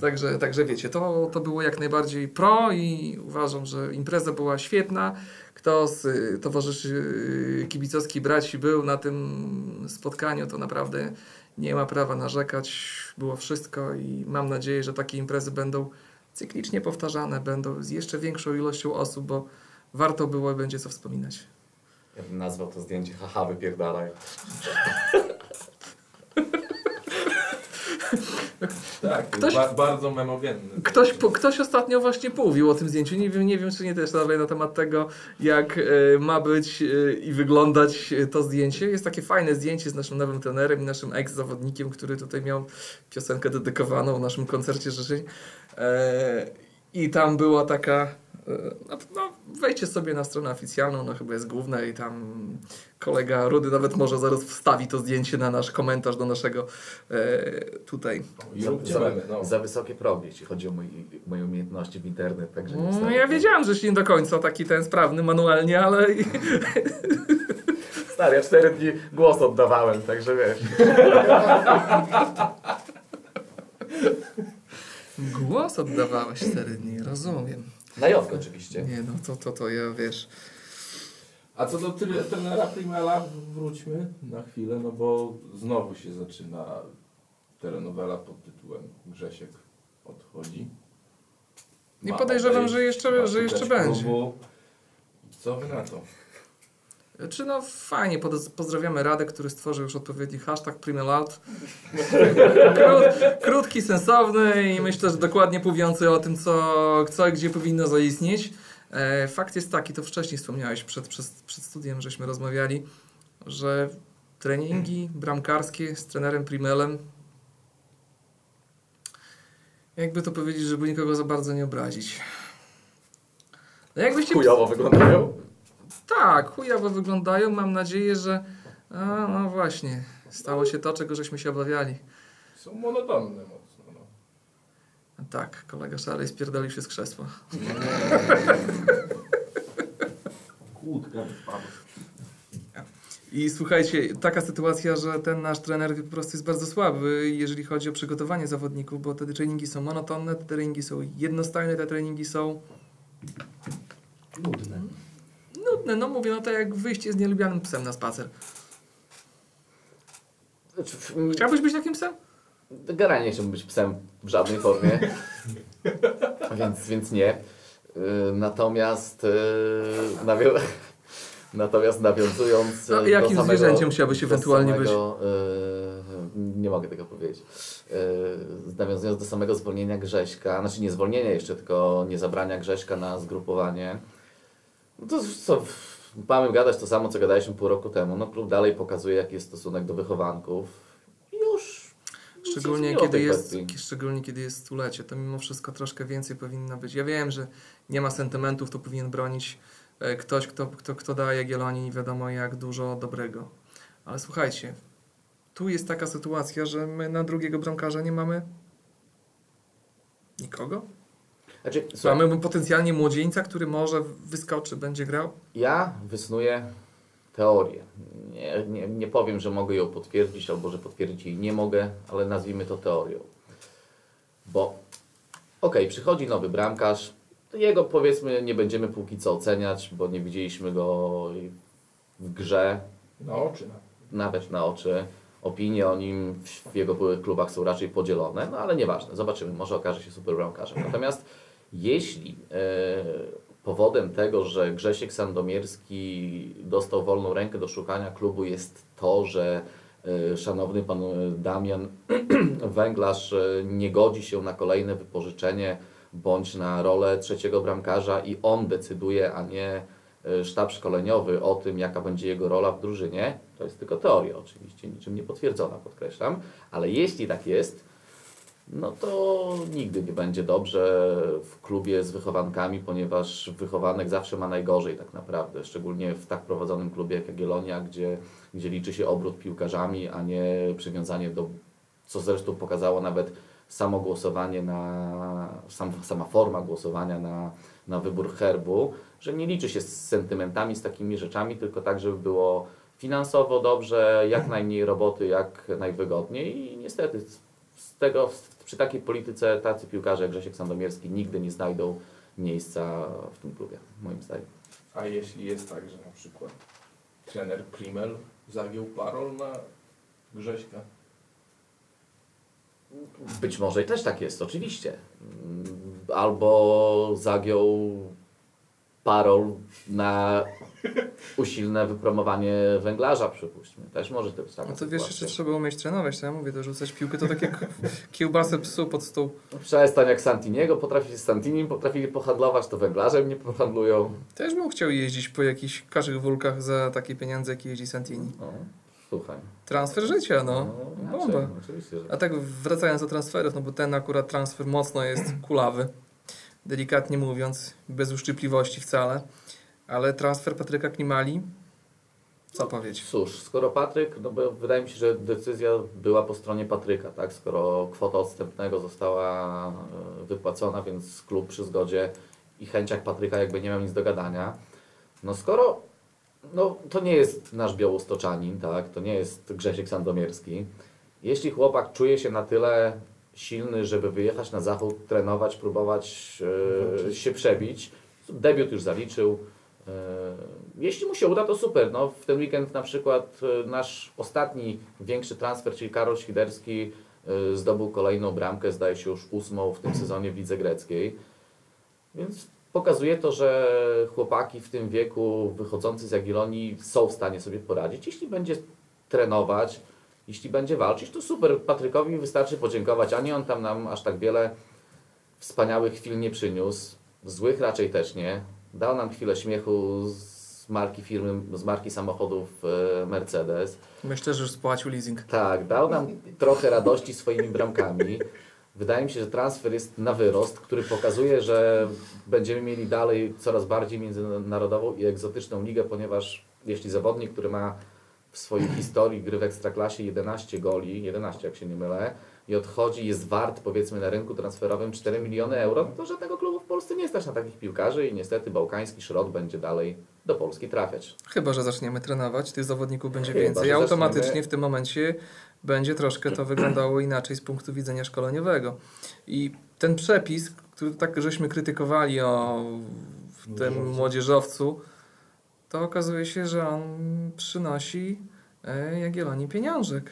Także, także wiecie, to, to było jak najbardziej pro i uważam, że impreza była świetna. Kto z y, towarzyszy y, kibicowskich braci był na tym spotkaniu, to naprawdę nie ma prawa narzekać. Było wszystko i mam nadzieję, że takie imprezy będą cyklicznie powtarzane, będą z jeszcze większą ilością osób, bo warto było i będzie co wspominać. Ja bym nazwał to zdjęcie haha wypierdalaj. (laughs) (laughs) Tak, Ktoś- ba bardzo memowienny. Ktoś, ktoś ostatnio właśnie mówił o tym zdjęciu. Nie wiem, nie wiem czy nie też dalej na temat tego, jak e, ma być e, i wyglądać e, to zdjęcie. Jest takie fajne zdjęcie z naszym nowym trenerem i naszym ex-zawodnikiem, który tutaj miał piosenkę dedykowaną w naszym koncercie życzeń. I tam była taka. No, no, wejdźcie sobie na stronę oficjalną, no chyba jest główna i tam kolega Rudy nawet może zaraz wstawi to zdjęcie na nasz komentarz do naszego e, tutaj Za, obdzielemy, no. za wysokie progi, jeśli chodzi o moi, moje umiejętności w internet, także nie No, ja wiedziałem, że nie do końca taki ten sprawny manualnie, ale (laughs) Stary, ja cztery dni głos oddawałem, także wiesz. głos oddawałeś cztery dni, rozumiem. Na Jotkę oczywiście. Nie no, to, to, to ja wiesz. A co do trenera Primela, wróćmy na chwilę, no bo znowu się zaczyna telenowela pod tytułem Grzesiek odchodzi. I podejrzewam, odejść, że jeszcze, że jeszcze będzie. klubu. Co wy na to? Czy no fajnie, pozdrawiamy Radek, który stworzył już odpowiedni hashtag Primelout. Krót, krótki, sensowny i myślę, że dokładnie mówiący o tym, co, co i gdzie powinno zaistnieć. E, fakt jest taki, to wcześniej wspomniałeś przed, przed, przed studiem, żeśmy rozmawiali, że treningi bramkarskie z trenerem Primelem jakby to powiedzieć, żeby nikogo za bardzo nie obrazić. No jakbyście Chujowo wyglądają. Tak, chujowo wyglądają. Mam nadzieję, że. A, no właśnie, stało się to, czego żeśmy się obawiali. Są monotonne mocno. No. Tak, kolega szalej spierdolił się z krzesła. Kłódka wypadła. I słuchajcie, taka sytuacja, że ten nasz trener po prostu jest bardzo słaby, jeżeli chodzi o przygotowanie zawodników, bo te treningi są monotonne, te treningi są jednostajne, te treningi są Nudne. Nudne. No mówię, no to jak wyjście z nielubianym psem na spacer. Znaczy, Chciałbyś być takim psem? Generalnie nie chciałbym być psem w żadnej formie, (laughs) więc, więc nie. Y, Natomiast, y, nawią- (laughs) natomiast nawiązując No, y, jakim do samego, zwierzęciem chciałbyś ewentualnie samego, y, Nie mogę tego powiedzieć. Nawiązując do samego zwolnienia Grześka, znaczy nie zwolnienia jeszcze, tylko nie zabrania Grześka na zgrupowanie, no to co, mamy gadać to samo, co gadaliśmy pół roku temu. No klub dalej pokazuje, jaki jest stosunek do wychowanków. Już Szczególnie kiedy, jest, kwestii. szczególnie kiedy jest stulecie, to mimo wszystko troszkę więcej powinno być. Ja wiem, że nie ma sentymentów, to powinien bronić e, ktoś, kto, kto, kto daje Jagiellonii nie wiadomo jak dużo dobrego. Ale słuchajcie, tu jest taka sytuacja, że my na drugiego bramkarza nie mamy nikogo. Znaczy, słuchaj, Mamy potencjalnie młodzieńca, który może wyskoczy, będzie grał. ja wysnuję teorię. Nie, nie, nie powiem, że mogę ją potwierdzić, albo że potwierdzić jej nie mogę, ale nazwijmy to teorią. Bo okej, przychodzi nowy bramkarz, jego powiedzmy nie będziemy póki co oceniać, bo nie widzieliśmy go w grze, Na oczy. Na. nawet na oczy. Opinie o nim w jego byłych klubach są raczej podzielone, no ale nieważne, zobaczymy, może okaże się super bramkarzem. Natomiast jeśli e, powodem tego, że Grzesiek Sandomierski dostał wolną rękę do szukania klubu jest to, że e, szanowny pan e, Damian (clears throat) Węglarz nie godzi się na kolejne wypożyczenie bądź na rolę trzeciego bramkarza i on decyduje, a nie sztab szkoleniowy o tym, jaka będzie jego rola w drużynie, to jest tylko teoria oczywiście, niczym nie potwierdzona, podkreślam, ale jeśli tak jest, no to nigdy nie będzie dobrze w klubie z wychowankami, ponieważ wychowanek zawsze ma najgorzej tak naprawdę, szczególnie w tak prowadzonym klubie jak Jagiellonia, gdzie, gdzie liczy się obrót piłkarzami, a nie przywiązanie do, co zresztą pokazało nawet samo głosowanie na, sam, sama forma głosowania na, na wybór herbu, że nie liczy się z sentymentami, z takimi rzeczami, tylko tak, żeby było finansowo dobrze, jak najmniej roboty, jak najwygodniej i niestety z- z tego, przy takiej polityce tacy piłkarze jak Grzesiek Sandomierski nigdy nie znajdą miejsca w tym klubie, moim zdaniem. A jeśli jest tak, że na przykład trener Primel zagiął parol na Grześka? Być może i też tak jest, oczywiście. Albo zagiął parol na usilne wypromowanie węglarza, przypuśćmy. Też może to być taka No to wiesz, jeszcze trzeba umieć trenować, to ja mówię, to rzucać piłkę to tak jak (laughs) kiełbasę psu pod stół. Przestań jak Santiniego, potrafi się z Santinim, potrafili pohandlować, to węglarzem nie pohandlują. Też bym chciał jeździć po jakichś kaszych wulkach za takie pieniądze, jakie jeździ Santini. No, słuchaj. Transfer życia, no. inaczej, Bomba. Oczywiście, że A tak wracając do transferów, no bo ten akurat transfer mocno jest kulawy, delikatnie mówiąc, bez uszczypliwości wcale, ale transfer Patryka Klimali, co powiedzieć? Cóż, skoro Patryk, no bo wydaje mi się, że decyzja była po stronie Patryka, tak? Skoro kwota odstępnego została e, wypłacona, więc klub przy zgodzie i chęciach Patryka jakby nie miał nic do gadania. No skoro, no to nie jest nasz białostoczanin, tak? To nie jest Grzesiek Sandomierski. Jeśli chłopak czuje się na tyle silny, żeby wyjechać na zachód, trenować, próbować e, się przebić, debiut już zaliczył, E, Jeśli mu się uda, to super. No, w ten weekend na przykład e, nasz ostatni większy transfer, czyli Karol Świderski, e, zdobył kolejną bramkę, zdaje się już ósmą w tym sezonie w lidze greckiej. Więc pokazuje to, że chłopaki w tym wieku wychodzący z Jagiellonii są w stanie sobie poradzić. Jeśli będzie trenować, jeśli będzie walczyć, to super. Patrykowi wystarczy podziękować. Ani on tam nam aż tak wiele wspaniałych chwil nie przyniósł. Złych raczej też nie. Dał nam chwilę śmiechu z marki firmy, z marki samochodów e, Mercedes. Myślę, że już spłacił leasing. Tak, dał nam trochę radości swoimi bramkami. Wydaje mi się, że transfer jest na wyrost, który pokazuje, że będziemy mieli dalej coraz bardziej międzynarodową i egzotyczną ligę, ponieważ jeśli zawodnik, który ma w swojej historii gry w Ekstraklasie 11 goli, 11 jak się nie mylę, i odchodzi, jest wart powiedzmy na rynku transferowym 4 miliony euro, to żadnego klubu w Polsce nie stać na takich piłkarzy i niestety bałkański szrot będzie dalej do Polski trafiać. Chyba, że zaczniemy trenować, tych zawodników będzie Chyba, więcej. Automatycznie zaczniemy- w tym momencie będzie troszkę to wyglądało inaczej z punktu widzenia szkoleniowego. I ten przepis, który tak żeśmy krytykowali o w tym Młodzieżowcu. To okazuje się, że on przynosi e, Jagiellonii pieniążek.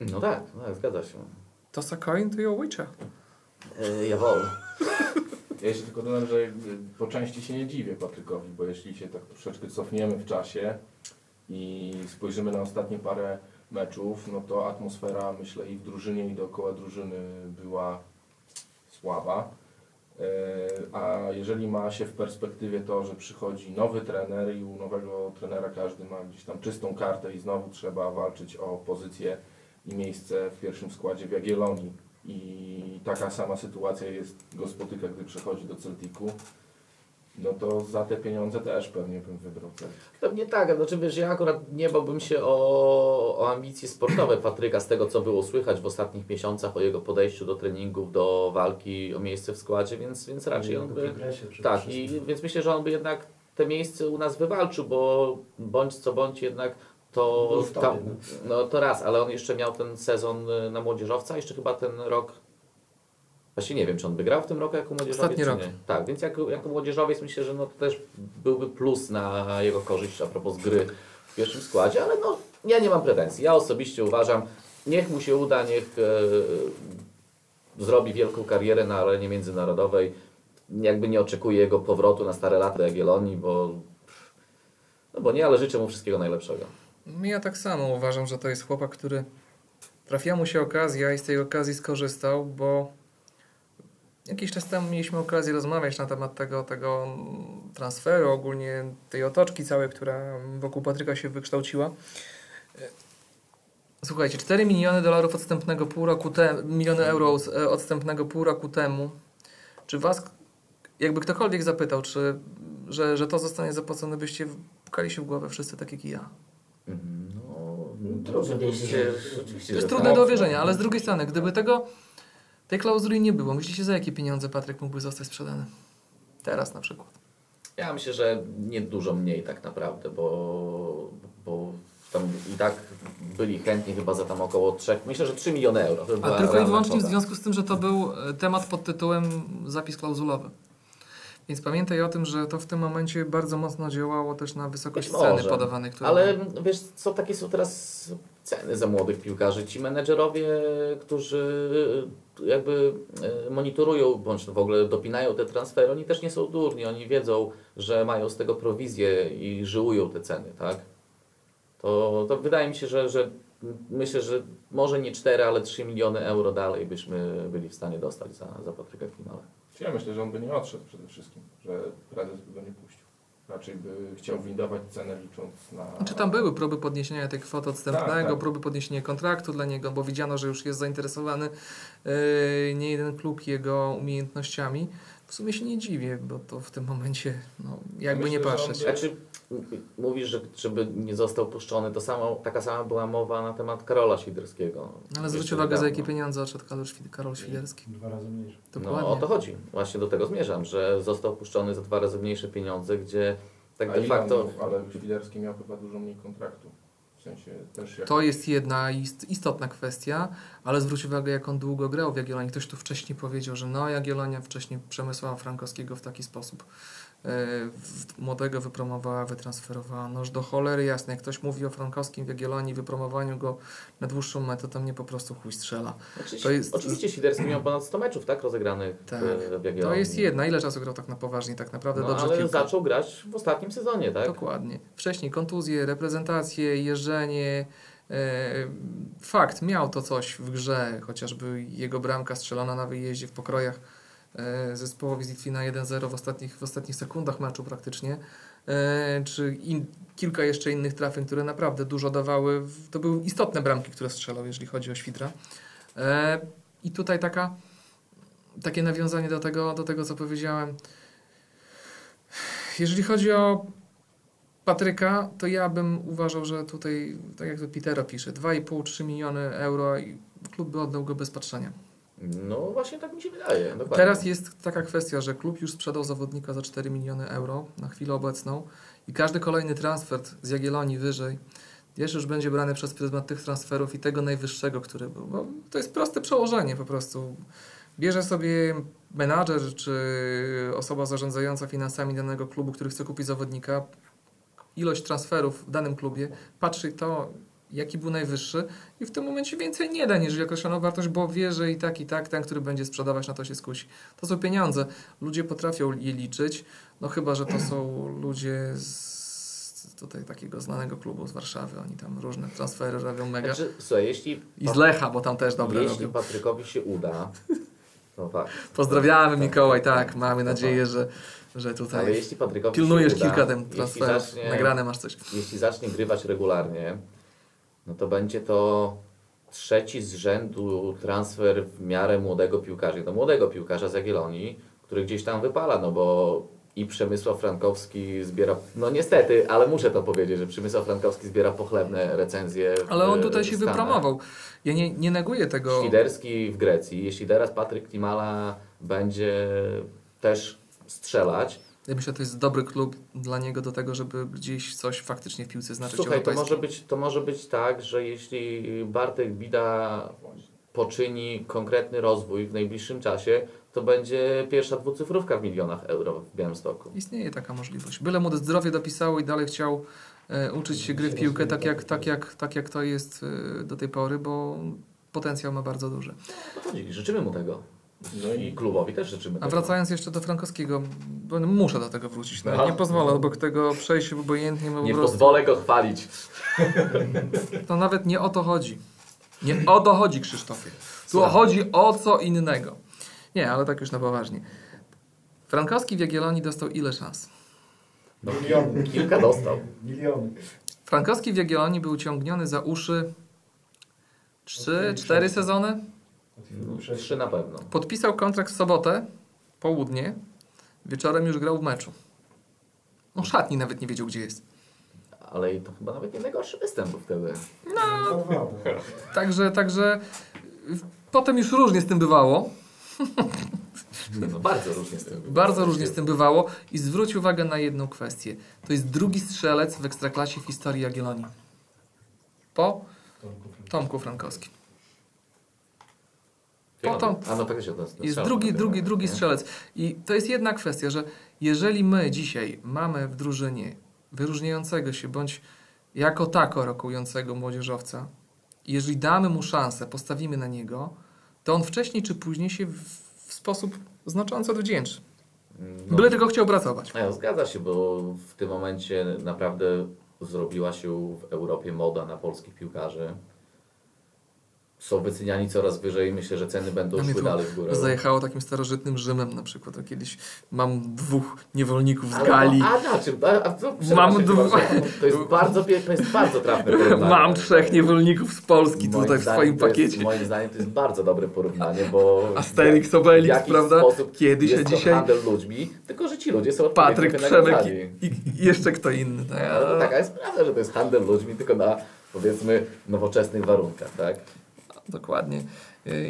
No tak, tak, zgadza się. To Sakoin to ją łycza. E, jawohl. Ja jeszcze tylko dodam, że jakby po części się nie dziwię Patrykowi, bo jeśli się tak troszeczkę cofniemy w czasie i spojrzymy na ostatnie parę meczów, no to atmosfera myślę i w drużynie i dookoła drużyny była słaba. E, A jeżeli ma się w perspektywie to, że przychodzi nowy trener i u nowego trenera każdy ma gdzieś tam czystą kartę i znowu trzeba walczyć o pozycję i miejsce w pierwszym składzie w Jagiellonii. I taka sama sytuacja jest, go spotyka, gdy przechodzi do Celticu, no to za te pieniądze też pewnie bym wybrał Celtic. Pewnie tak, znaczy wiesz, ja akurat nie bałbym się o, o ambicje sportowe Patryka z tego, co było słychać w ostatnich miesiącach o jego podejściu do treningów, do walki o miejsce w składzie, więc, więc raczej on by... Tak, i więc myślę, że on by jednak te miejsce u nas wywalczył, bo bądź co bądź jednak to, tam, no to raz, ale on jeszcze miał ten sezon y, na młodzieżowca, jeszcze chyba ten rok, właśnie nie wiem, czy on by grał w tym roku jako młodzieżowiec, Ostatni rok. nie. Tak, więc jako, jako młodzieżowiec myślę, że no to też byłby plus na jego korzyść a propos gry w pierwszym składzie, ale no ja nie mam pretensji. Ja osobiście uważam, niech mu się uda, niech e, zrobi wielką karierę na arenie międzynarodowej. Jakby nie oczekuję jego powrotu na stare lata do Jagiellonii, bo no bo nie, ale życzę mu wszystkiego najlepszego. Ja tak samo uważam, że to jest chłopak, który trafiła mu się okazja i z tej okazji skorzystał, bo jakiś czas temu mieliśmy okazję rozmawiać na temat tego, tego transferu, ogólnie tej otoczki całej, która wokół Patryka się wykształciła. Słuchajcie, 4 miliony dolarów odstępnego pół roku temu, miliony euro e, odstępnego pół roku temu. Czy was, jakby ktokolwiek zapytał, czy, że, że to zostanie zapłacone, byście pukali się w głowę wszyscy tak jak i ja? No, Trudno do oczywiście, uwierzenia. oczywiście, To jest trudne tak. do uwierzenia, ale z drugiej strony, gdyby tego, Tej klauzuli nie było. Myślicie, za jakie pieniądze Patryk mógłby zostać sprzedany? Teraz na przykład. Ja myślę, że nie dużo mniej tak naprawdę, bo, bo tam i tak byli chętni chyba za tam około 3, myślę, że 3 miliony euro. A tylko i wyłącznie w związku z tym, że to był e, temat pod tytułem zapis klauzulowy. Więc pamiętaj o tym, że to w tym momencie bardzo mocno działało też na wysokość Być ceny może. podawanej, które Ale wiesz, co takie są teraz ceny za młodych piłkarzy? Ci menedżerowie, którzy jakby e, monitorują bądź w ogóle dopinają te transfery, oni też nie są durni, oni wiedzą, że mają z tego prowizję i żyłują te ceny, tak? To, to wydaje mi się, że, że myślę, że może nie 4, ale 3 miliony euro dalej byśmy byli w stanie dostać za, za Patryka Klimala. Ja myślę, że on by nie odszedł przede wszystkim, że prezes by go nie puścił. Raczej by chciał windować cenę licząc na... Znaczy tam były próby podniesienia tej kwoty odstępnego, Tak, tak. próby podniesienia kontraktu dla niego, bo widziano, że już jest zainteresowany yy, nie jeden klub jego umiejętnościami. W sumie się nie dziwię, bo to w tym momencie, no, jakby Myślę, nie patrzeć. by- Znaczy, mówisz, że żeby nie został puszczony, to samo, taka sama była mowa na temat Karola Świderskiego. No, Ale zwróć uwagę, za jakie pieniądze odszedł Karol, Świd- Karol Świderski. Dwa razy mniejsze. Dokładnie. No o to chodzi. Właśnie do tego zmierzam, że został puszczony za dwa razy mniejsze pieniądze, gdzie tak A de facto... miał? Ale Świderski miał chyba dużo mniej kontraktu. Też. To jest jedna ist- istotna kwestia, ale zwróć uwagę, jak on długo grał w Jagiellonii. Ktoś tu wcześniej powiedział, że no Jagiellonia wcześniej Przemysława Frankowskiego w taki sposób młodego wypromowała, wytransferowała. Noż do cholery jasne, jak ktoś mówi o Frankowskim Jagiellonii, wypromowaniu go na dłuższą metę, to mnie po prostu chuj strzela. Znaczy, to jest- Oczywiście Świderski miał ponad 100 meczów, tak, rozegranych Tak. w, Jagiellonii. To jest jedna. Ile czasu grał tak na poważnie, tak naprawdę No, dobrze ale piłkę? zaczął grać w ostatnim sezonie, tak? Dokładnie. Wcześniej kontuzje, reprezentacje, jeżdżenie. E, fakt, miał to coś w grze, chociażby jego bramka strzelona na wyjeździe w pokrojach zespołowi z Litwina 1-0 w ostatnich, w ostatnich sekundach meczu praktycznie. E, czy in, kilka jeszcze innych trafień, które naprawdę dużo dawały. To były istotne bramki, które strzelał, jeżeli chodzi o Świdra. E, I tutaj taka, takie nawiązanie do tego, do tego, co powiedziałem. Jeżeli chodzi o Patryka, to ja bym uważał, że tutaj, tak jak to Petera pisze, 2,5-3 miliony euro i klub by oddał go bez patrzenia. No właśnie tak mi się wydaje. Dokładnie. Teraz jest taka kwestia, że klub już sprzedał zawodnika za 4 miliony euro na chwilę obecną i każdy kolejny transfer z Jagiellonii wyżej wiesz, już będzie brany przez pryzmat tych transferów i tego najwyższego, który był. Bo to jest proste przełożenie po prostu. Bierze sobie menadżer czy osoba zarządzająca finansami danego klubu, który chce kupić zawodnika, ilość transferów w danym klubie, patrzy to, jaki był najwyższy i w tym momencie więcej nie da niż określoną wartość, bo wie, że i tak, i tak ten, który będzie sprzedawać, na to się skusi. To są pieniądze. Ludzie potrafią je liczyć, no chyba, że to są ludzie z tutaj takiego znanego klubu z Warszawy. Oni tam różne transfery robią mega. Znaczy, słuchaj, jeśli, I z Lecha, bo tam też dobre jeśli robią. Patrykowi się uda, to tak. Pozdrawiamy Tak, Mikołaj, tak, tak, mamy tak. nadzieję, że, że Ale tutaj jeśli Patrykowi pilnujesz uda, kilka jeśli transferów, zacznie- nagrane masz coś. jeśli zacznie grywać regularnie, no to będzie to trzeci z rzędu transfer w miarę młodego piłkarza. To młodego piłkarza z Jagiellonii, który gdzieś tam wypala, no bo i Przemysław Frankowski zbiera, no niestety, ale muszę to powiedzieć, że Przemysław Frankowski zbiera pochlebne recenzje. w- Ale on tutaj się Stanach. wypromował. Ja nie, nie neguję tego. Świderski w Grecji. Jeśli teraz Patryk Klimala będzie też strzelać, Ja myślę, że to jest dobry klub dla niego do tego, żeby gdzieś coś faktycznie w piłce znaczyć Słuchaj, to może, być, to może być tak, że jeśli Bartek Bida poczyni konkretny rozwój w najbliższym czasie, to będzie pierwsza dwucyfrówka w milionach euro w Białymstoku. Istnieje taka możliwość. Byle mu zdrowie dopisało i dalej chciał e, uczyć się gry w piłkę tak jak, tak, jak, tak jak to jest e, do tej pory, bo potencjał ma bardzo duży. To chodzi, życzymy mu tego. No I klubowi też życzymy A tego. wracając jeszcze do Frankowskiego, bo muszę do tego wrócić. No, No. nie pozwolę obok tego przejść obojętnie, bo po Nie prostu pozwolę go chwalić. to nawet nie o to chodzi. Nie o to chodzi, Krzysztofie. Tu Słucham. chodzi o co innego. Nie, ale tak już na poważnie. Frankowski w Jagiellonii dostał ile szans? No, Miliony. kilka dostał. Miliony. Frankowski w Jagiellonii był ciągniony za uszy trzy, Okej, cztery sześć. sezony. No, trzy na pewno. Podpisał kontrakt w sobotę, południe. Wieczorem już grał w meczu. No szatni nawet nie wiedział, gdzie jest. Ale i to chyba nawet nie najgorszy występ był wtedy. No. Dwa. Także, także potem już różnie z tym bywało. No, bardzo różnie z tym. Bardzo różnie z tym bywało i zwróć uwagę na jedną kwestię. To jest drugi strzelec w Ekstraklasie w historii Jagiellonii. Po Tomku Frankowskim. Potem- A no faktycznie to Jest drugi, drugi, drugi strzelec. I to jest jedna kwestia, że jeżeli my dzisiaj mamy w drużynie wyróżniającego się bądź jako tako rokującego młodzieżowca, jeżeli damy mu szansę, postawimy na niego, to on wcześniej czy później się w, sposób znacząco odwdzięczy. No. Byle tylko chciał pracować. No, zgadza się, bo w tym momencie naprawdę zrobiła się w Europie moda na polskich piłkarzy. Są wyceniani coraz wyżej. Myślę, że ceny będą No szły dalej w górę. Zajechało takim starożytnym Rzymem na przykład. A kiedyś mam dwóch niewolników z Galii. A na czym? A, a co? Mam przepraszam. To jest bardzo, to jest bardzo trafne (laughs) porównanie. Mam trzech niewolników z Polski Moim tutaj w swoim to jest- pakiecie. Moim zdaniem to jest bardzo dobre porównanie, bo (laughs) Asterix, Obelix, prawda? sposób Kiedyś, jest a to dzisiaj handel ludźmi, tylko że ci ludzie są Patryk, Przemek i, i jeszcze kto inny. Tak? No, taka jest prawda, że to jest handel ludźmi, tylko na powiedzmy nowoczesnych warunkach, tak? Dokładnie.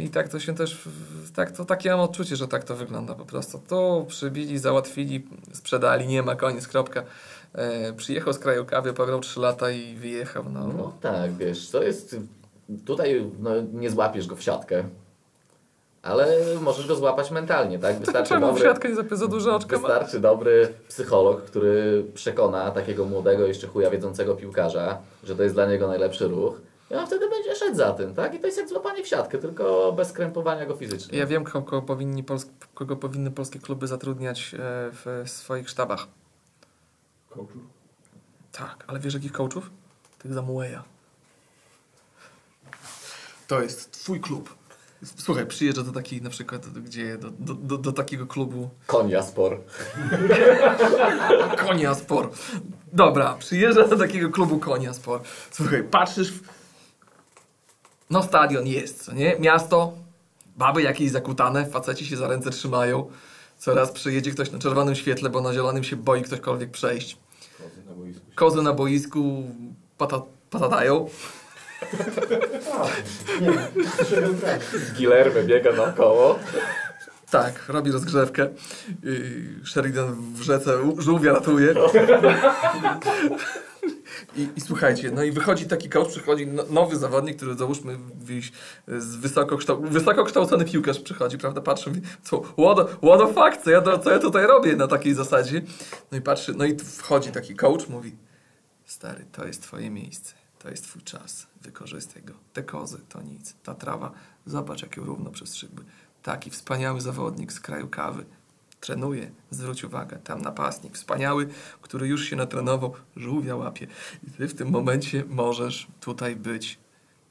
I tak to się też, tak to takie mam odczucie, że tak to wygląda po prostu. To przybili, załatwili, sprzedali, nie ma, koniec, kropka. E, przyjechał z kraju kawy, pograł 3 lata i wyjechał. No. No tak, wiesz, to jest. Tutaj no, nie złapiesz go w siatkę, ale możesz go złapać mentalnie, tak? (laughs) Wystarczy czemu w dobry, siatkę nie duże oczka wystarczy dobry psycholog, który przekona takiego młodego, jeszcze chuja wiedzącego piłkarza, że to jest dla niego najlepszy ruch. I on wtedy będzie szedł za tym, tak? I to jest jak złapanie w siatkę, tylko bez krępowania go fizycznie. Ja wiem, kogo, powinni Pols kogo powinny polskie kluby zatrudniać e, w swoich sztabach. Coachów? Tak, ale wiesz jakich coachów? Tych Zamueja. To jest twój klub. Słuchaj, przyjeżdża do takiej na przykład, do, gdzie, do, do, do, do takiego klubu Konia spor. (laughs) Konia Spor. Dobra, przyjeżdża do takiego klubu Konia Spor. Słuchaj, patrzysz w... No stadion jest, co nie? Miasto, baby jakieś zakutane, faceci się za ręce trzymają. Coraz przyjedzie ktoś na czerwonym świetle, bo na zielonym się boi ktośkolwiek przejść. Kozy na boisku. Kozy na boisku pata, prawdę. Gilermy biega naokoło. Tak, robi rozgrzewkę. Sheridan w rzece żółwia ratuje. (laughs) I, I słuchajcie, no i wychodzi taki coach, przychodzi no, nowy zawodnik, który załóżmy wieś, z wysoko, wysoko kształcony piłkarz przychodzi, prawda, patrzy, mówi, co, what the, fuck, co ja, co ja tutaj robię na takiej zasadzie? No i patrzy, no i wchodzi taki coach, mówi, stary, to jest twoje miejsce, to jest twój czas, wykorzystaj go. Te kozy to nic, ta trawa, zobacz jak ją równo przez szyby. Taki wspaniały zawodnik z kraju kawy. Trenuje, zwróć uwagę, tam napastnik wspaniały, który już się natrenował, żółwia łapie. I ty w tym momencie możesz tutaj być,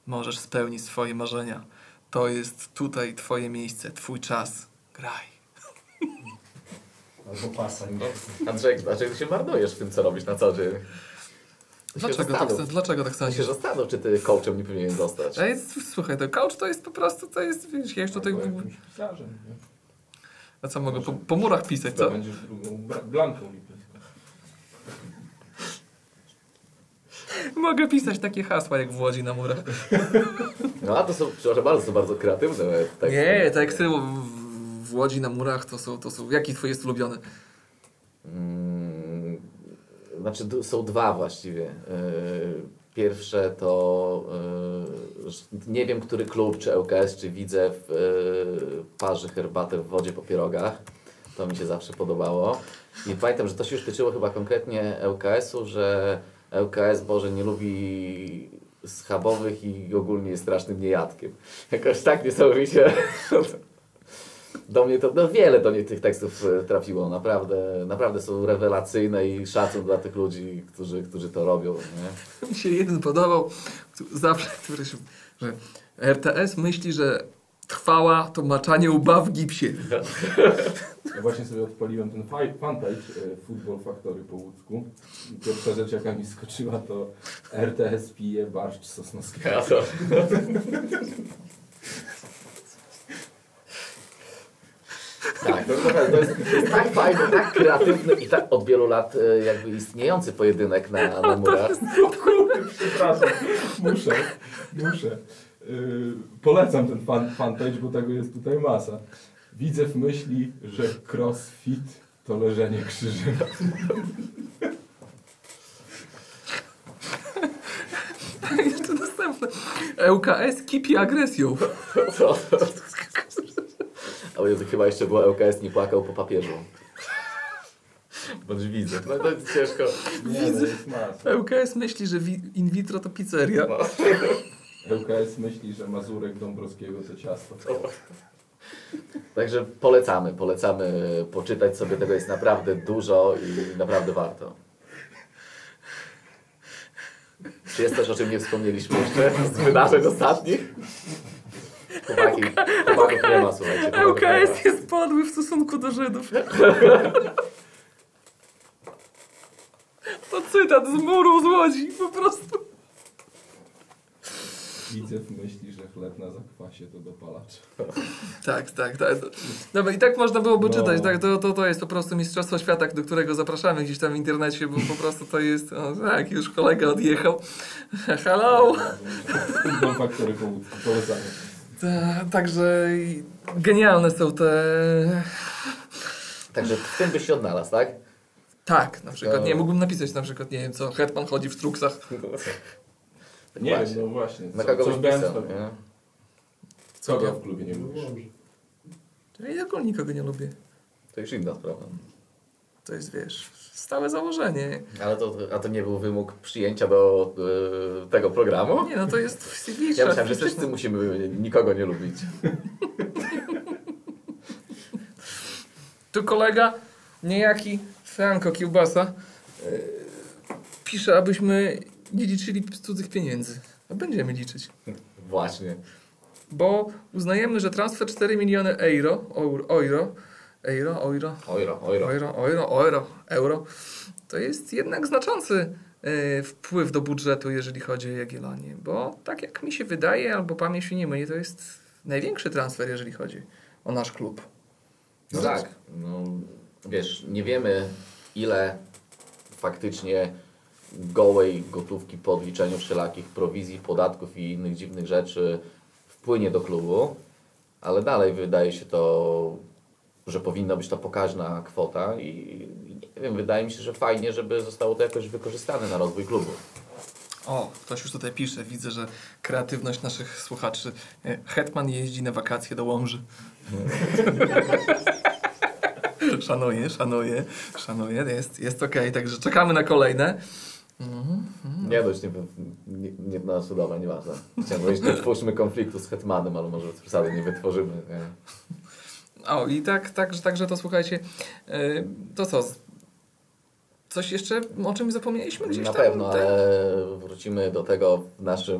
możesz spełnić swoje marzenia. To jest tutaj twoje miejsce, twój czas. Graj. Albo pasa. Andrzej, dlaczego się marnujesz w tym, co robisz na co dzień? Się Dlaczego tak, dlaczego tak Ja się sądzisz? zastanów, czy ty coachem nie powinien zostać. Ej, słuchaj, to coach to jest po prostu, to jest, wiesz, ja już tutaj... Albo jakimś pisarzem, nie? A co mogę po, po murach pisać, To co? będziesz blanką. Mogę pisać takie hasła jak w Łodzi na murach. (laughs) No a to są, przepraszam bardzo, są bardzo kreatywne teksty. Nie, teksty w, w Łodzi na murach to są, to są... Jaki twój jest ulubiony? Mm, Znaczy są dwa właściwie. Yy, Pierwsze to że nie wiem, który klub, czy ŁKS, czy widzę w yy, parzy herbatę w wodzie po pierogach. To mi się zawsze podobało. I pamiętam, że to się już tyczyło chyba konkretnie ŁKS-u, że ŁKS Boże nie lubi schabowych i ogólnie jest strasznym niejadkiem. Jakoś tak niesamowicie (laughs) do mnie to no wiele do niej tych tekstów e, trafiło. Naprawdę, naprawdę są rewelacyjne i szacun dla tych ludzi, którzy, którzy to robią. Nie? (laughs) Mi się jeden podobał, zawsze, (laughs) który się, że RTS myśli, że trwała to maczanie łba w gipsie. Ja właśnie sobie odpaliłem ten fanpage e, Football Factory po łódzku. I pierwsza rzecz jaka mi skoczyła to RTS pije barszcz sosnowskiego. Ja to... (laughs) Tak, to, naprawdę, to, jest, to jest tak fajny, tak kreatywny i tak od wielu lat e, jakby istniejący pojedynek na, na murach. Przepraszam, muszę, muszę. Yy, polecam ten fan, fanpage, bo tego jest tutaj masa. Widzew myśli, że crossfit to leżenie krzyżem. (laughs) Jeszcze następne. ŁKS kipi agresją. (laughs) Co? Ale to chyba jeszcze było LKS nie płakał po papieżu. (laughs) Bądź widzę. No to jest ciężko. Jest mas. ŁKS myśli, że in vitro to pizzeria. No. (laughs) LKS myśli, że Mazurek Dąbrowskiego to ciasto. (laughs) Także polecamy, polecamy poczytać sobie, tego jest naprawdę dużo i naprawdę warto. Czy jest coś, o czym nie wspomnieliśmy jeszcze z wydarzeń ostatnich? Chłopaki, chłopaków nie ma, słuchajcie. ŁKS jest podły w stosunku do Żydów. To cytat z muru z Łodzi, po prostu. Widzew myśli, że chleb na zakwasie to dopalacz. Tak, tak, tak. Dobra, i tak można byłoby No. czytać. Tak, to, to, to jest po prostu Mistrzostwo Świata, do którego zapraszamy gdzieś tam w internecie, bo po prostu to jest. O, tak, już kolega odjechał. Hello! Futbol faktory polecamy. Ta, także genialne są te. Także w tym byś się odnalazł, tak? Tak, na przykład. To- Nie, mógłbym napisać na przykład, nie wiem co, Hetman chodzi w truksach. (laughs) Nie Właśnie. wiem, no właśnie. Na kogo co byś w pisał, nie? Kogo w klubie nie lubisz? Ja ogólnie nikogo nie lubię. To już inna sprawa. To jest, wiesz, stałe założenie. Ale to, a to nie był wymóg przyjęcia do e, tego programu? Nie, no to jest CV. Ja myślałem, że wszyscy musimy nikogo nie lubić. Tu kolega, niejaki Franco Kiełbasa, yy, pisze, abyśmy nie liczyli cudzych pieniędzy. A będziemy liczyć. Właśnie. Bo uznajemy, że transfer 4 miliony euro, euro, euro, euro, euro, euro, euro, euro, euro, to jest jednak znaczący yy, wpływ do budżetu, jeżeli chodzi o Jagiellonię. Bo tak jak mi się wydaje, albo pamięć mnie nie myli, to jest największy transfer, jeżeli chodzi o nasz klub. No tak. No, wiesz, nie wiemy ile faktycznie gołej gotówki po odliczeniu wszelakich prowizji, podatków i innych dziwnych rzeczy wpłynie do klubu, ale dalej wydaje się to, że powinna być to pokaźna kwota i, i nie wiem, wydaje mi się, że fajnie, żeby zostało to jakoś wykorzystane na rozwój klubu. O, ktoś już tutaj pisze. Widzę, że kreatywność naszych słuchaczy. E, Hetman jeździ na wakacje do Łomży. (laughs) szanuję, szanuję, szanuję. Jest, jest okej, także czekamy na kolejne. Mhm. Nie dość, nie, nie, nie no, dobra, nieważne. Chciałem powiedzieć, nie twórzmy konfliktu z Hetmanem, ale może przesady nie wytworzymy. Nie? O, i tak, tak, także to słuchajcie. e, To co? Coś jeszcze, o czym zapomnieliśmy gdzieś Na tam? pewno, Tak? ale wrócimy do tego w naszym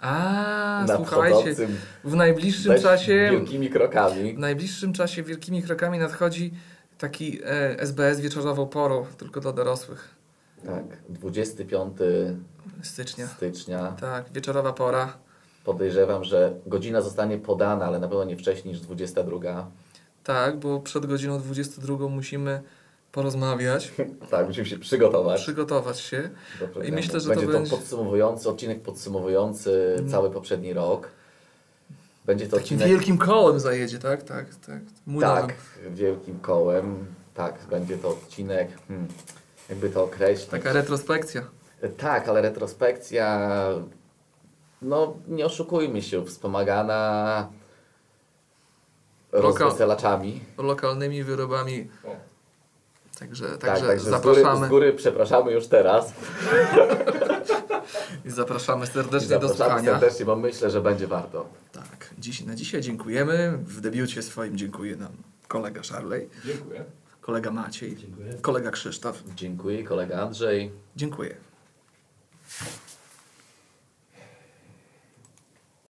A, słuchajcie, w najbliższym czasie... wielkimi krokami. W najbliższym czasie wielkimi krokami nadchodzi taki e, SBS wieczorową porą, tylko dla dorosłych. Tak, 25 Stycznia. stycznia. Tak, wieczorowa pora. Podejrzewam, że godzina zostanie podana, ale na pewno nie wcześniej niż 22. Tak, bo przed godziną 22 musimy porozmawiać, (laughs) Tak, musimy się przygotować. przygotować się. programu. myślę, że to będzie to będzie- podsumowujący, odcinek podsumowujący Mhm. cały poprzedni rok. Będzie to Takim odcinek wielkim kołem zajedzie, tak? Tak, tak. Młynowym. tak, wielkim kołem. Tak, będzie to odcinek, hmm, jakby to określić. Taka retrospekcja. Tak, ale retrospekcja, no nie oszukujmy się, wspomagana Lokal- rozweselaczami. Lokalnymi wyrobami. Także, Tak, także także z góry, zapraszamy. z góry przepraszamy już teraz. I zapraszamy I serdecznie do zapraszamy słuchania. serdecznie, bo myślę, że będzie warto. Tak, dziś, na dzisiaj dziękujemy. W debiucie swoim dziękuję nam kolega Szarlej, Dziękuję. kolega Maciej, Dziękuję. kolega Krzysztof. Dziękuję, kolega Andrzej. Dziękuję.